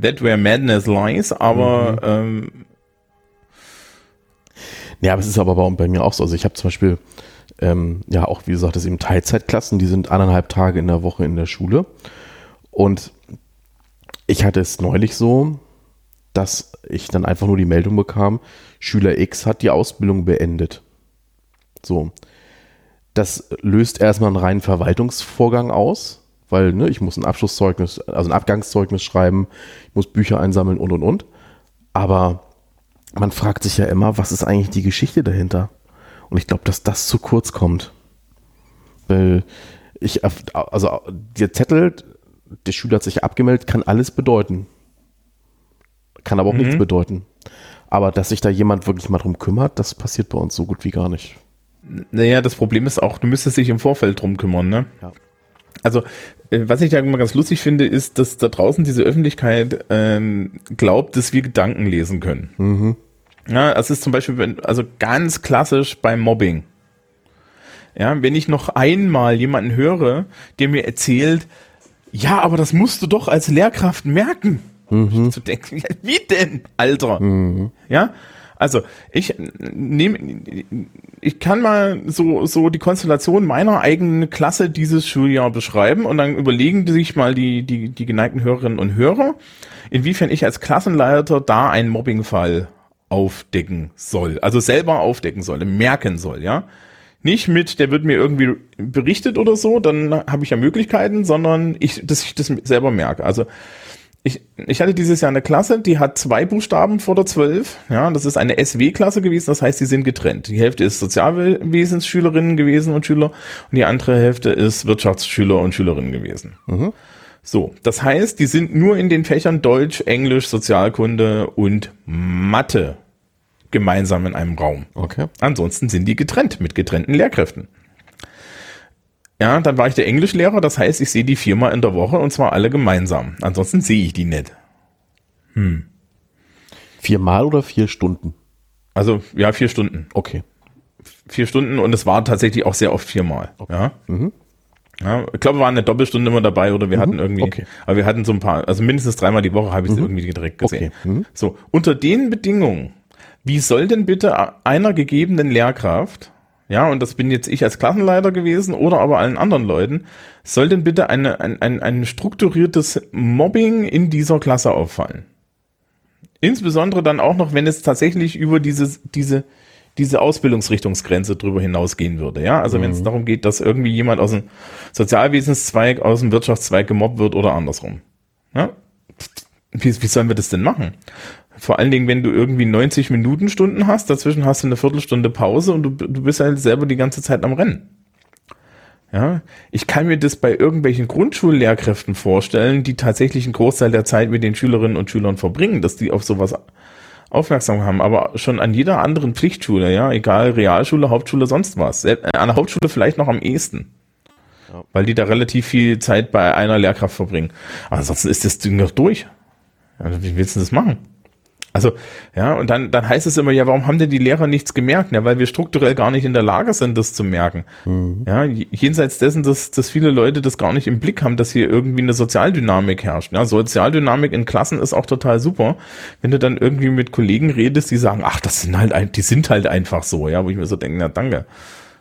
that where madness lies, aber mhm. ähm, ja, aber es ist aber bei, mir auch so. Also ich habe zum Beispiel, ähm, ja, auch wie gesagt, das eben Teilzeitklassen, die sind anderthalb Tage in der Woche in der Schule. Und ich hatte es neulich so, dass ich dann einfach nur die Meldung bekam, Schüler X hat die Ausbildung beendet. So. Das löst erstmal einen reinen Verwaltungsvorgang aus, weil ne, ich muss ein Abschlusszeugnis, also ein Abgangszeugnis schreiben, ich muss Bücher einsammeln und und und. Aber man fragt sich ja immer, was ist eigentlich die Geschichte dahinter? Und ich glaube, dass das zu kurz kommt. Weil ich, also der Zettel, der Schüler hat sich abgemeldet, kann alles bedeuten. Kann aber auch mhm. nichts bedeuten. Aber dass sich da jemand wirklich mal drum kümmert, das passiert bei uns so gut wie gar nicht. Naja, das Problem ist auch, du müsstest dich im Vorfeld drum kümmern, ne? Ja. Also, äh, was ich da immer ganz lustig finde, ist, dass da draußen diese Öffentlichkeit ähm, glaubt, dass wir Gedanken lesen können. Mhm. Ja, das ist zum Beispiel, also ganz klassisch beim Mobbing. Ja, wenn ich noch einmal jemanden höre, der mir erzählt, ja, aber das musst du doch als Lehrkraft merken. Mhm. Zu denken, wie denn, Alter? Mhm. Ja, also ich nehme, ich kann mal so so die Konstellation meiner eigenen Klasse dieses Schuljahr beschreiben und dann überlegen sich mal die die die geneigten Hörerinnen und Hörer, inwiefern ich als Klassenleiter da einen Mobbingfall aufdecken soll, also selber aufdecken soll, merken soll, ja. Nicht mit, der wird mir irgendwie berichtet oder so, dann habe ich ja Möglichkeiten, sondern ich, dass ich das selber merke. Also ich, ich hatte dieses Jahr eine Klasse, die hat zwei Buchstaben vor der 12. Ja, das ist eine SW-Klasse gewesen, das heißt, die sind getrennt. Die Hälfte ist Sozialwesensschülerinnen gewesen und Schüler und die andere Hälfte ist Wirtschaftsschüler und Schülerinnen gewesen. Mhm. So, das heißt, die sind nur in den Fächern Deutsch, Englisch, Sozialkunde und Mathe gemeinsam in einem Raum. Okay. Ansonsten sind die getrennt mit getrennten Lehrkräften. Ja, dann war ich der Englischlehrer, das heißt, ich sehe die viermal in der Woche und zwar alle gemeinsam. Ansonsten sehe ich die nicht. Hm. Viermal oder vier Stunden? Also, ja, vier Stunden. Okay. Vier Stunden und es war tatsächlich auch sehr oft viermal. Okay. Ja. Mhm. Ja, ich glaube, wir waren eine Doppelstunde immer dabei oder wir mhm. hatten irgendwie, okay. aber wir hatten so ein paar, also mindestens dreimal die Woche habe ich mhm. irgendwie direkt gesehen. Okay. Mhm. So, unter den Bedingungen, wie soll denn bitte einer gegebenen Lehrkraft ja, und das bin jetzt ich als Klassenleiter gewesen oder aber allen anderen Leuten, soll denn bitte eine, ein, ein, ein strukturiertes Mobbing in dieser Klasse auffallen? Insbesondere dann auch noch, wenn es tatsächlich über dieses, diese, diese Ausbildungsrichtungsgrenze drüber hinausgehen würde. Ja, also mhm. wenn es darum geht, dass irgendwie jemand aus dem Sozialwesenszweig, aus dem Wirtschaftszweig gemobbt wird oder andersrum. Ja, wie, wie sollen wir das denn machen? Vor allen Dingen, wenn du irgendwie 90 Minuten Stunden hast, dazwischen hast du eine Viertelstunde Pause und du, du bist halt selber die ganze Zeit am Rennen. Ja, ich kann mir das bei irgendwelchen Grundschullehrkräften vorstellen, die tatsächlich einen Großteil der Zeit mit den Schülerinnen und Schülern verbringen, dass die auf sowas aufmerksam haben, aber schon an jeder anderen Pflichtschule, ja, egal Realschule, Hauptschule, sonst was. An der Hauptschule vielleicht noch am ehesten. Ja. Weil die da relativ viel Zeit bei einer Lehrkraft verbringen. Aber ansonsten ist das Ding noch durch. Ja, wie willst du das machen? Also, ja, und dann, dann heißt es immer, ja, warum haben denn die Lehrer nichts gemerkt? Ja, weil wir strukturell gar nicht in der Lage sind, das zu merken. Mhm. Ja, jenseits dessen, dass, dass viele Leute das gar nicht im Blick haben, dass hier irgendwie eine Sozialdynamik herrscht. Ja, Sozialdynamik in Klassen ist auch total super. Wenn du dann irgendwie mit Kollegen redest, die sagen, ach, das sind halt, die sind halt einfach so, ja, wo ich mir so denke, na, danke.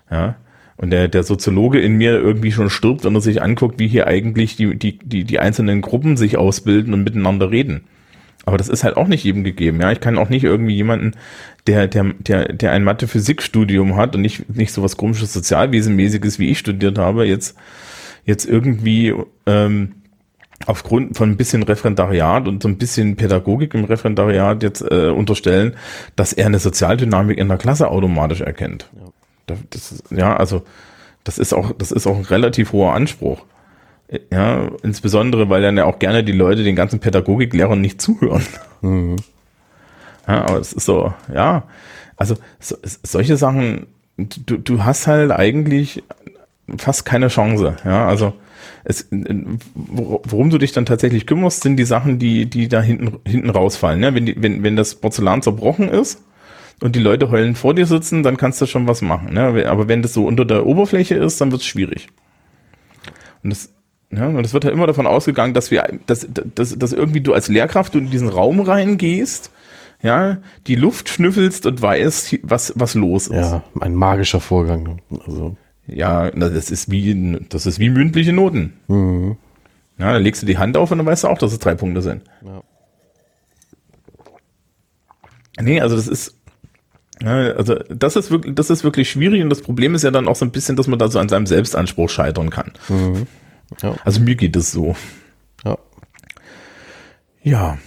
Ja. Und der, der Soziologe in mir irgendwie schon stirbt, wenn er sich anguckt, wie hier eigentlich die, die, die, die einzelnen Gruppen sich ausbilden und miteinander reden. Aber das ist halt auch nicht jedem gegeben. Ja, ich kann auch nicht irgendwie jemanden, der, der, der, der ein Mathe-Physik-Studium hat und nicht, nicht so was komisches Sozialwesenmäßiges wie ich studiert habe, jetzt, jetzt irgendwie, ähm, aufgrund von ein bisschen Referendariat und so ein bisschen Pädagogik im Referendariat jetzt äh, unterstellen, dass er eine Sozialdynamik in der Klasse automatisch erkennt. Ja. Das ist, ja, also das ist auch, das ist auch ein relativ hoher Anspruch. Ja, insbesondere, weil dann ja auch gerne die Leute den ganzen Pädagogiklehrern nicht zuhören. Mhm. Ja, aber es ist so, ja, also so, solche Sachen, du, du hast halt eigentlich fast keine Chance, ja, also es, worum du dich dann tatsächlich kümmerst, sind die Sachen, die, die da hinten, hinten rausfallen. Ja? Wenn, die, wenn, wenn das Porzellan zerbrochen ist und die Leute heulen vor dir sitzen, dann kannst du schon was machen. Ne? Aber wenn das so unter der Oberfläche ist, dann wird es schwierig. Und das ja, und es wird ja immer davon ausgegangen, dass wir, dass, dass, dass irgendwie du als Lehrkraft in diesen Raum reingehst, ja, die Luft schnüffelst und weißt, was, was los ist. Ja, ein magischer Vorgang. Also. Ja, das ist wie, das ist wie mündliche Noten. Mhm. Ja, da legst du die Hand auf und dann weißt du auch, dass es drei Punkte sind. Ja. Nee, also das ist, also das ist wirklich, das ist wirklich schwierig und das Problem ist ja dann auch so ein bisschen, dass man da so an seinem Selbstanspruch scheitern kann. Mhm. Ja. Also mir geht es so. Ja. Ja.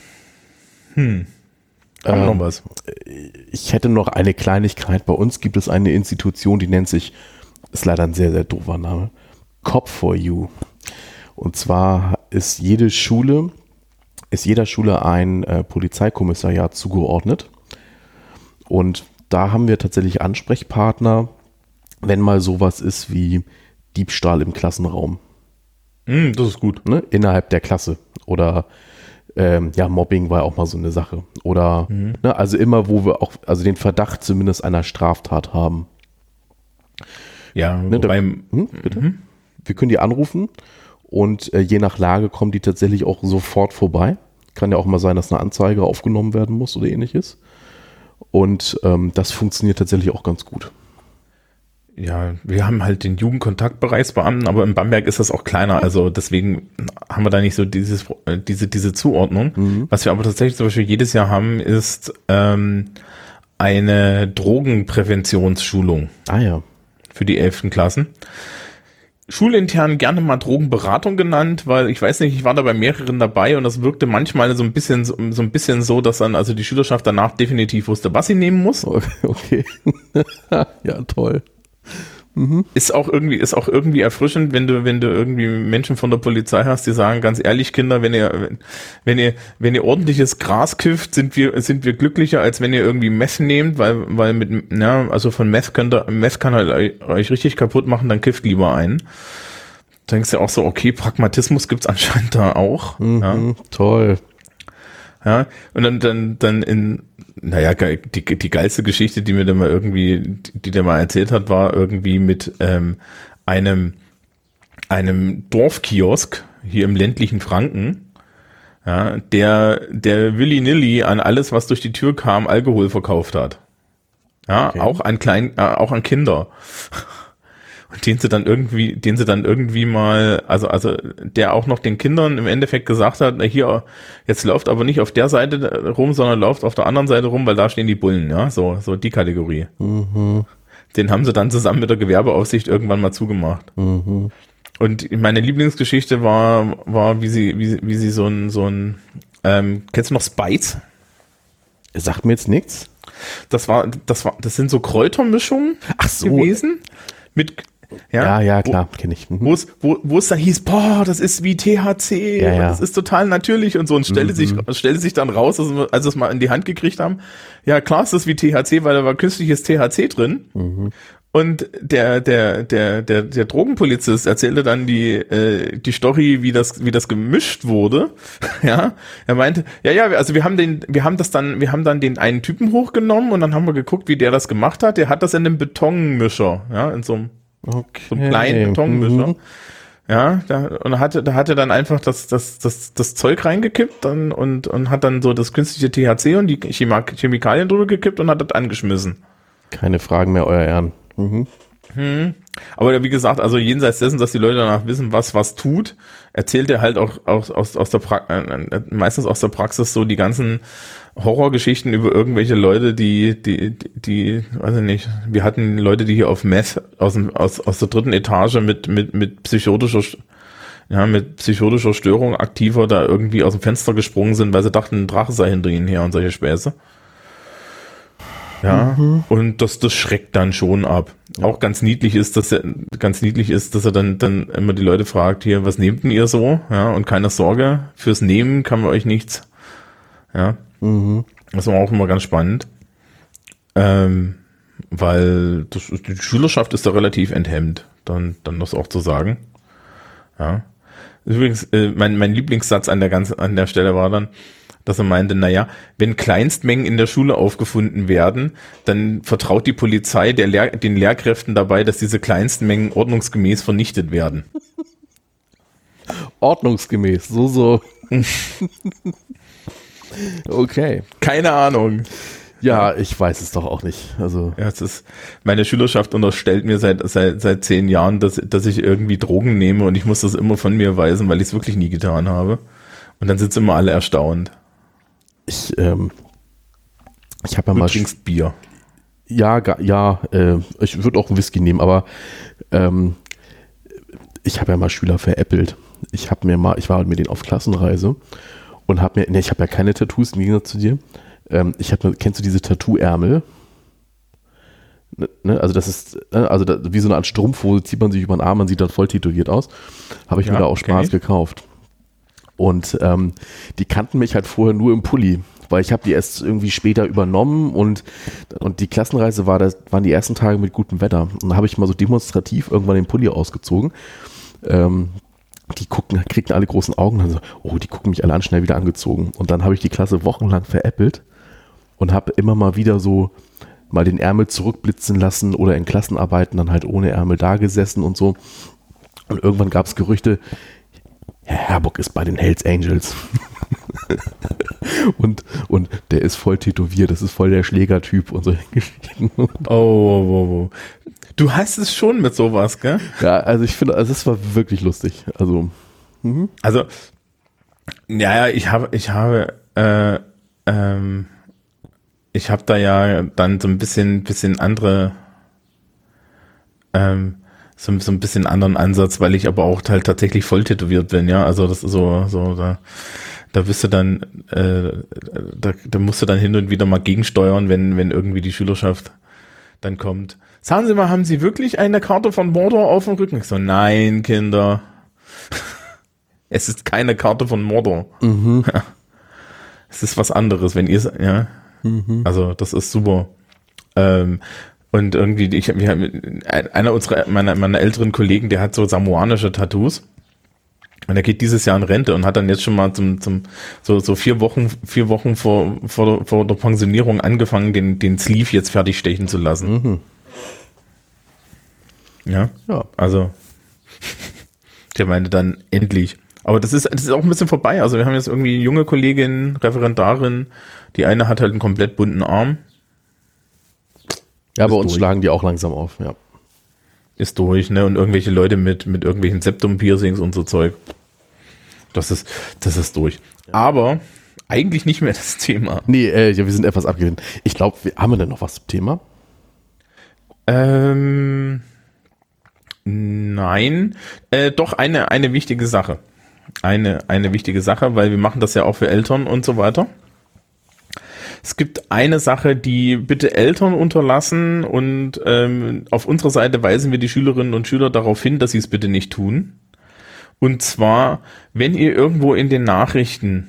Hm. Ähm, noch was? Ich hätte noch eine Kleinigkeit. Bei uns gibt es eine Institution, die nennt sich, ist leider ein sehr, sehr doofer Name, Cop for You. Und zwar ist jede Schule, ist jeder Schule ein äh, Polizeikommissariat zugeordnet. Und da haben wir tatsächlich Ansprechpartner, wenn mal sowas ist wie Diebstahl im Klassenraum. Mm, das ist gut. Ne? Innerhalb der Klasse. Oder ähm, ja, Mobbing war auch mal so eine Sache. Oder mhm. ne, also immer, wo wir auch, also den Verdacht zumindest einer Straftat haben. Ja, ne, da, hm, bitte? Mhm. Wir können die anrufen und äh, je nach Lage kommen die tatsächlich auch sofort vorbei. Kann ja auch mal sein, dass eine Anzeige aufgenommen werden muss oder ähnliches. Und ähm, das funktioniert tatsächlich auch ganz gut ja, wir haben halt den Jugendkontaktbereichsbeamten, aber in Bamberg ist das auch kleiner, also deswegen haben wir da nicht so dieses, äh, diese, diese Zuordnung. Mhm. Was wir aber tatsächlich zum Beispiel jedes Jahr haben, ist ähm, eine Drogenpräventionsschulung. Ah ja. Für die elften Klassen. schulintern gerne mal Drogenberatung genannt, weil ich weiß nicht, ich war da bei mehreren dabei und das wirkte manchmal so ein bisschen so, so ein bisschen so, dass dann also die Schülerschaft danach definitiv wusste, was sie nehmen muss. Okay. ja, toll. Mhm. Ist auch irgendwie, ist auch irgendwie erfrischend, wenn du, wenn du irgendwie Menschen von der Polizei hast, die sagen, ganz ehrlich, Kinder, wenn ihr, wenn ihr, wenn ihr ordentliches Gras kifft, sind wir, sind wir glücklicher, als wenn ihr irgendwie Meth nehmt, weil, weil mit, ja, also von Meth könnt ihr, Meth kann halt euch richtig kaputt machen, dann kifft lieber ein. Denkst du auch so, okay, Pragmatismus gibt's anscheinend da auch. Mhm, ja. Toll. Ja, und dann, dann, dann in, naja, die, die geilste Geschichte, die mir da mal irgendwie, die der mal erzählt hat, war irgendwie mit ähm, einem, einem Dorfkiosk hier im ländlichen Franken, ja, der, der Willy-Nilly an alles, was durch die Tür kam, Alkohol verkauft hat. Ja, okay. auch an klein, äh, auch an Kinder und den sie dann irgendwie, den sie dann irgendwie mal, also, also der auch noch den Kindern im Endeffekt gesagt hat, na hier, jetzt läuft aber nicht auf der Seite rum, sondern läuft auf der anderen Seite rum, weil da stehen die Bullen, ja, so, so die Kategorie. Mhm. Den haben sie dann zusammen mit der Gewerbeaufsicht irgendwann mal zugemacht. Mhm. Und meine Lieblingsgeschichte war, war, wie sie, wie, wie sie so ein, so ein, ähm, kennst du noch Spice? Sagt mir jetzt nichts. Das war, das war, das sind so Kräutermischungen Ach so. gewesen mit ja, ja, ja klar, kenne ich. Mhm. Wo es wo, wo es dann hieß, boah, das ist wie THC, ja, ja. das ist total natürlich und so und stelle mhm. sich stelle sich dann raus, als wir, als wir es mal in die Hand gekriegt haben. Ja, klar ist das wie THC, weil da war künstliches THC drin. Mhm. Und der, der, der, der, der Drogenpolizist erzählte dann die, äh, die Story, wie das, wie das gemischt wurde. ja, er meinte, ja, ja, also wir haben den, wir haben das dann, wir haben dann den einen Typen hochgenommen und dann haben wir geguckt, wie der das gemacht hat. Der hat das in einem Betonmischer, ja, in so einem Okay. So einen kleinen Betonmischer. Mhm. Ja, da, und hatte, da hatte dann einfach das, das, das, das Zeug reingekippt dann und, und hat dann so das künstliche THC und die Chemikalien drüber gekippt und hat das angeschmissen. Keine Fragen mehr, euer Ehren. Mhm. Hm. Aber wie gesagt, also jenseits dessen, dass die Leute danach wissen, was was tut, erzählt er halt auch, auch aus, aus der pra äh, meistens aus der Praxis so die ganzen Horrorgeschichten über irgendwelche Leute, die, die, die, die, weiß ich nicht, wir hatten Leute, die hier auf Meth aus, dem, aus, aus der dritten Etage mit, mit, mit psychotischer, ja, mit psychotischer Störung aktiver da irgendwie aus dem Fenster gesprungen sind, weil sie dachten, ein Drache sei hinter ihnen her und solche Späße. Ja, mhm. und das, das schreckt dann schon ab. Auch ganz niedlich ist, dass er, ganz niedlich ist, dass er dann, dann immer die Leute fragt, hier, was nehmt denn ihr so? Ja, und keine Sorge, fürs Nehmen kann man euch nichts. Ja. Mhm. Das war auch immer ganz spannend. Ähm, weil das, die Schülerschaft ist da relativ enthemmt, dann, dann das auch zu sagen. Ja. Übrigens, äh, mein, mein Lieblingssatz an der ganzen, an der Stelle war dann, dass er meinte, naja, wenn Kleinstmengen in der Schule aufgefunden werden, dann vertraut die Polizei Lehr den Lehrkräften dabei, dass diese Kleinstmengen ordnungsgemäß vernichtet werden. Ordnungsgemäß, so, so. okay. Keine Ahnung. Ja, ich weiß es doch auch nicht. Also ja, es ist meine Schülerschaft unterstellt mir seit seit seit zehn Jahren, dass dass ich irgendwie Drogen nehme und ich muss das immer von mir weisen, weil ich es wirklich nie getan habe. Und dann sind sie immer alle erstaunt. Ich, ähm, ich habe ja mal. Du trinkst Bier. Ja, ja, äh, ich würde auch einen Whisky nehmen, aber ähm, ich habe ja mal Schüler veräppelt. Ich habe mir mal, ich war mit denen auf Klassenreise und habe mir, ne, ich habe ja keine Tattoos im Gegensatz zu dir. Ähm, ich habe, kennst du diese Tattoo-Ärmel? Ne, ne, also das ist, ne, also da, wie so eine Art Strumpfhose zieht man sich über den Arm, man sieht dann voll tätowiert aus. Habe ich ja, mir da auch Spaß gekauft. Und ähm, die kannten mich halt vorher nur im Pulli, weil ich habe die erst irgendwie später übernommen und, und die Klassenreise war das, waren die ersten Tage mit gutem Wetter. Und da habe ich mal so demonstrativ irgendwann den Pulli ausgezogen. Ähm, die gucken, kriegten alle großen Augen und dann so, oh, die gucken mich alle an, schnell wieder angezogen. Und dann habe ich die Klasse wochenlang veräppelt und habe immer mal wieder so mal den Ärmel zurückblitzen lassen oder in Klassenarbeiten dann halt ohne Ärmel da gesessen und so. Und irgendwann gab es Gerüchte, Herr Herbock ist bei den Hells Angels. und, und der ist voll tätowiert, das ist voll der Schlägertyp und solche Geschichten. Oh, oh, oh, oh. Du hast es schon mit sowas, gell? Ja, also ich finde, also es war wirklich lustig. Also, mhm. also, ja, ja, ich habe, ich habe, äh, ähm, ich habe da ja dann so ein bisschen, bisschen andere, ähm, so, so ein bisschen anderen Ansatz, weil ich aber auch halt tatsächlich voll tätowiert bin, ja. Also das ist so, so, da, da bist du dann, äh, da, da musst du dann hin und wieder mal gegensteuern, wenn, wenn irgendwie die Schülerschaft dann kommt. Sagen Sie mal, haben Sie wirklich eine Karte von Mordor auf dem Rücken? Ich so, nein, Kinder. es ist keine Karte von Mordor. Mhm. es ist was anderes, wenn ihr, ja. Mhm. Also, das ist super. Ähm, und irgendwie, ich, wir, einer unserer, meiner, meiner älteren Kollegen, der hat so samoanische Tattoos. Und er geht dieses Jahr in Rente und hat dann jetzt schon mal zum, zum so, so vier Wochen, vier Wochen vor, vor, vor der Pensionierung angefangen, den, den Sleeve jetzt fertig stechen zu lassen. Mhm. Ja. Ja. Also, der meinte dann endlich. Aber das ist, das ist auch ein bisschen vorbei. Also wir haben jetzt irgendwie junge Kollegin, Referendarin. Die eine hat halt einen komplett bunten Arm. Ja, bei uns durch. schlagen die auch langsam auf, ja. Ist durch, ne? Und irgendwelche Leute mit, mit irgendwelchen Septum-Piercings und so Zeug. Das ist, das ist durch. Ja. Aber eigentlich nicht mehr das Thema. Nee, äh, ja, wir sind etwas abgelehnt. Ich glaube, haben wir denn noch was zum Thema? Ähm, nein. Äh, doch eine, eine wichtige Sache. Eine, eine wichtige Sache, weil wir machen das ja auch für Eltern und so weiter. Es gibt eine Sache, die bitte Eltern unterlassen und ähm, auf unserer Seite weisen wir die Schülerinnen und Schüler darauf hin, dass sie es bitte nicht tun. Und zwar, wenn ihr irgendwo in den Nachrichten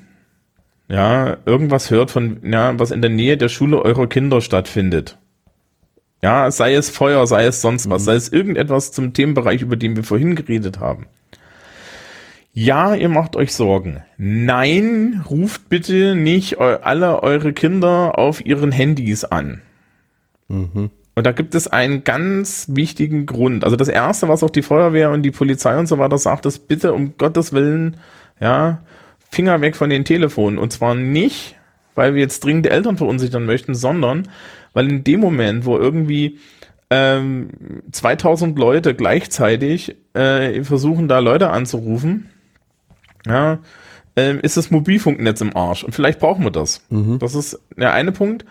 ja irgendwas hört von ja was in der Nähe der Schule eurer Kinder stattfindet. Ja, sei es Feuer, sei es sonst was, sei es irgendetwas zum Themenbereich, über den wir vorhin geredet haben. Ja, ihr macht euch Sorgen. Nein, ruft bitte nicht alle eure Kinder auf ihren Handys an. Mhm. Und da gibt es einen ganz wichtigen Grund. Also das erste, was auch die Feuerwehr und die Polizei und so weiter sagt, ist bitte um Gottes Willen, ja, Finger weg von den Telefonen. Und zwar nicht, weil wir jetzt dringend Eltern verunsichern möchten, sondern weil in dem Moment, wo irgendwie ähm, 2000 Leute gleichzeitig äh, versuchen, da Leute anzurufen, ja, ähm, ist das Mobilfunknetz im Arsch. Und vielleicht brauchen wir das. Mhm. Das ist der eine Punkt.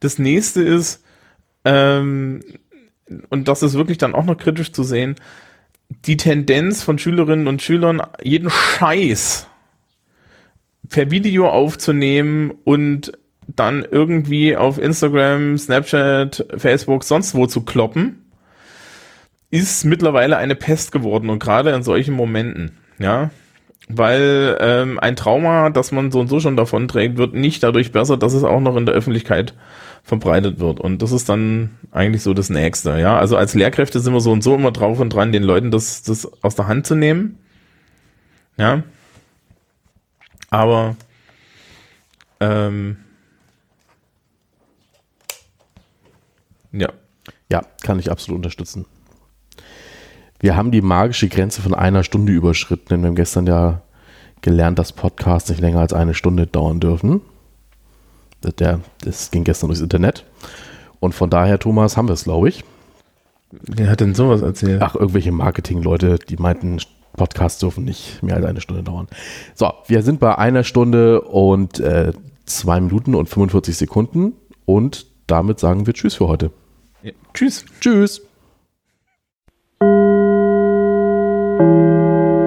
Das nächste ist, ähm, und das ist wirklich dann auch noch kritisch zu sehen, die Tendenz von Schülerinnen und Schülern, jeden Scheiß per Video aufzunehmen und dann irgendwie auf Instagram, Snapchat, Facebook, sonst wo zu kloppen, ist mittlerweile eine Pest geworden und gerade in solchen Momenten, ja weil ähm, ein Trauma, das man so und so schon davon trägt, wird nicht dadurch besser, dass es auch noch in der Öffentlichkeit verbreitet wird. Und das ist dann eigentlich so das Nächste. Ja, also als Lehrkräfte sind wir so und so immer drauf und dran, den Leuten das, das aus der Hand zu nehmen. Ja, aber ähm, ja. Ja, kann ich absolut unterstützen. Wir haben die magische Grenze von einer Stunde überschritten, denn wir haben gestern ja gelernt, dass Podcasts nicht länger als eine Stunde dauern dürfen. Der, das ging gestern durchs Internet. Und von daher, Thomas, haben wir es, glaube ich. Wer hat denn sowas erzählt? Ach, irgendwelche Marketing-Leute, die meinten, Podcasts dürfen nicht mehr als eine Stunde dauern. So, wir sind bei einer Stunde und äh, zwei Minuten und 45 Sekunden und damit sagen wir Tschüss für heute. Ja. Tschüss. Tschüss. Música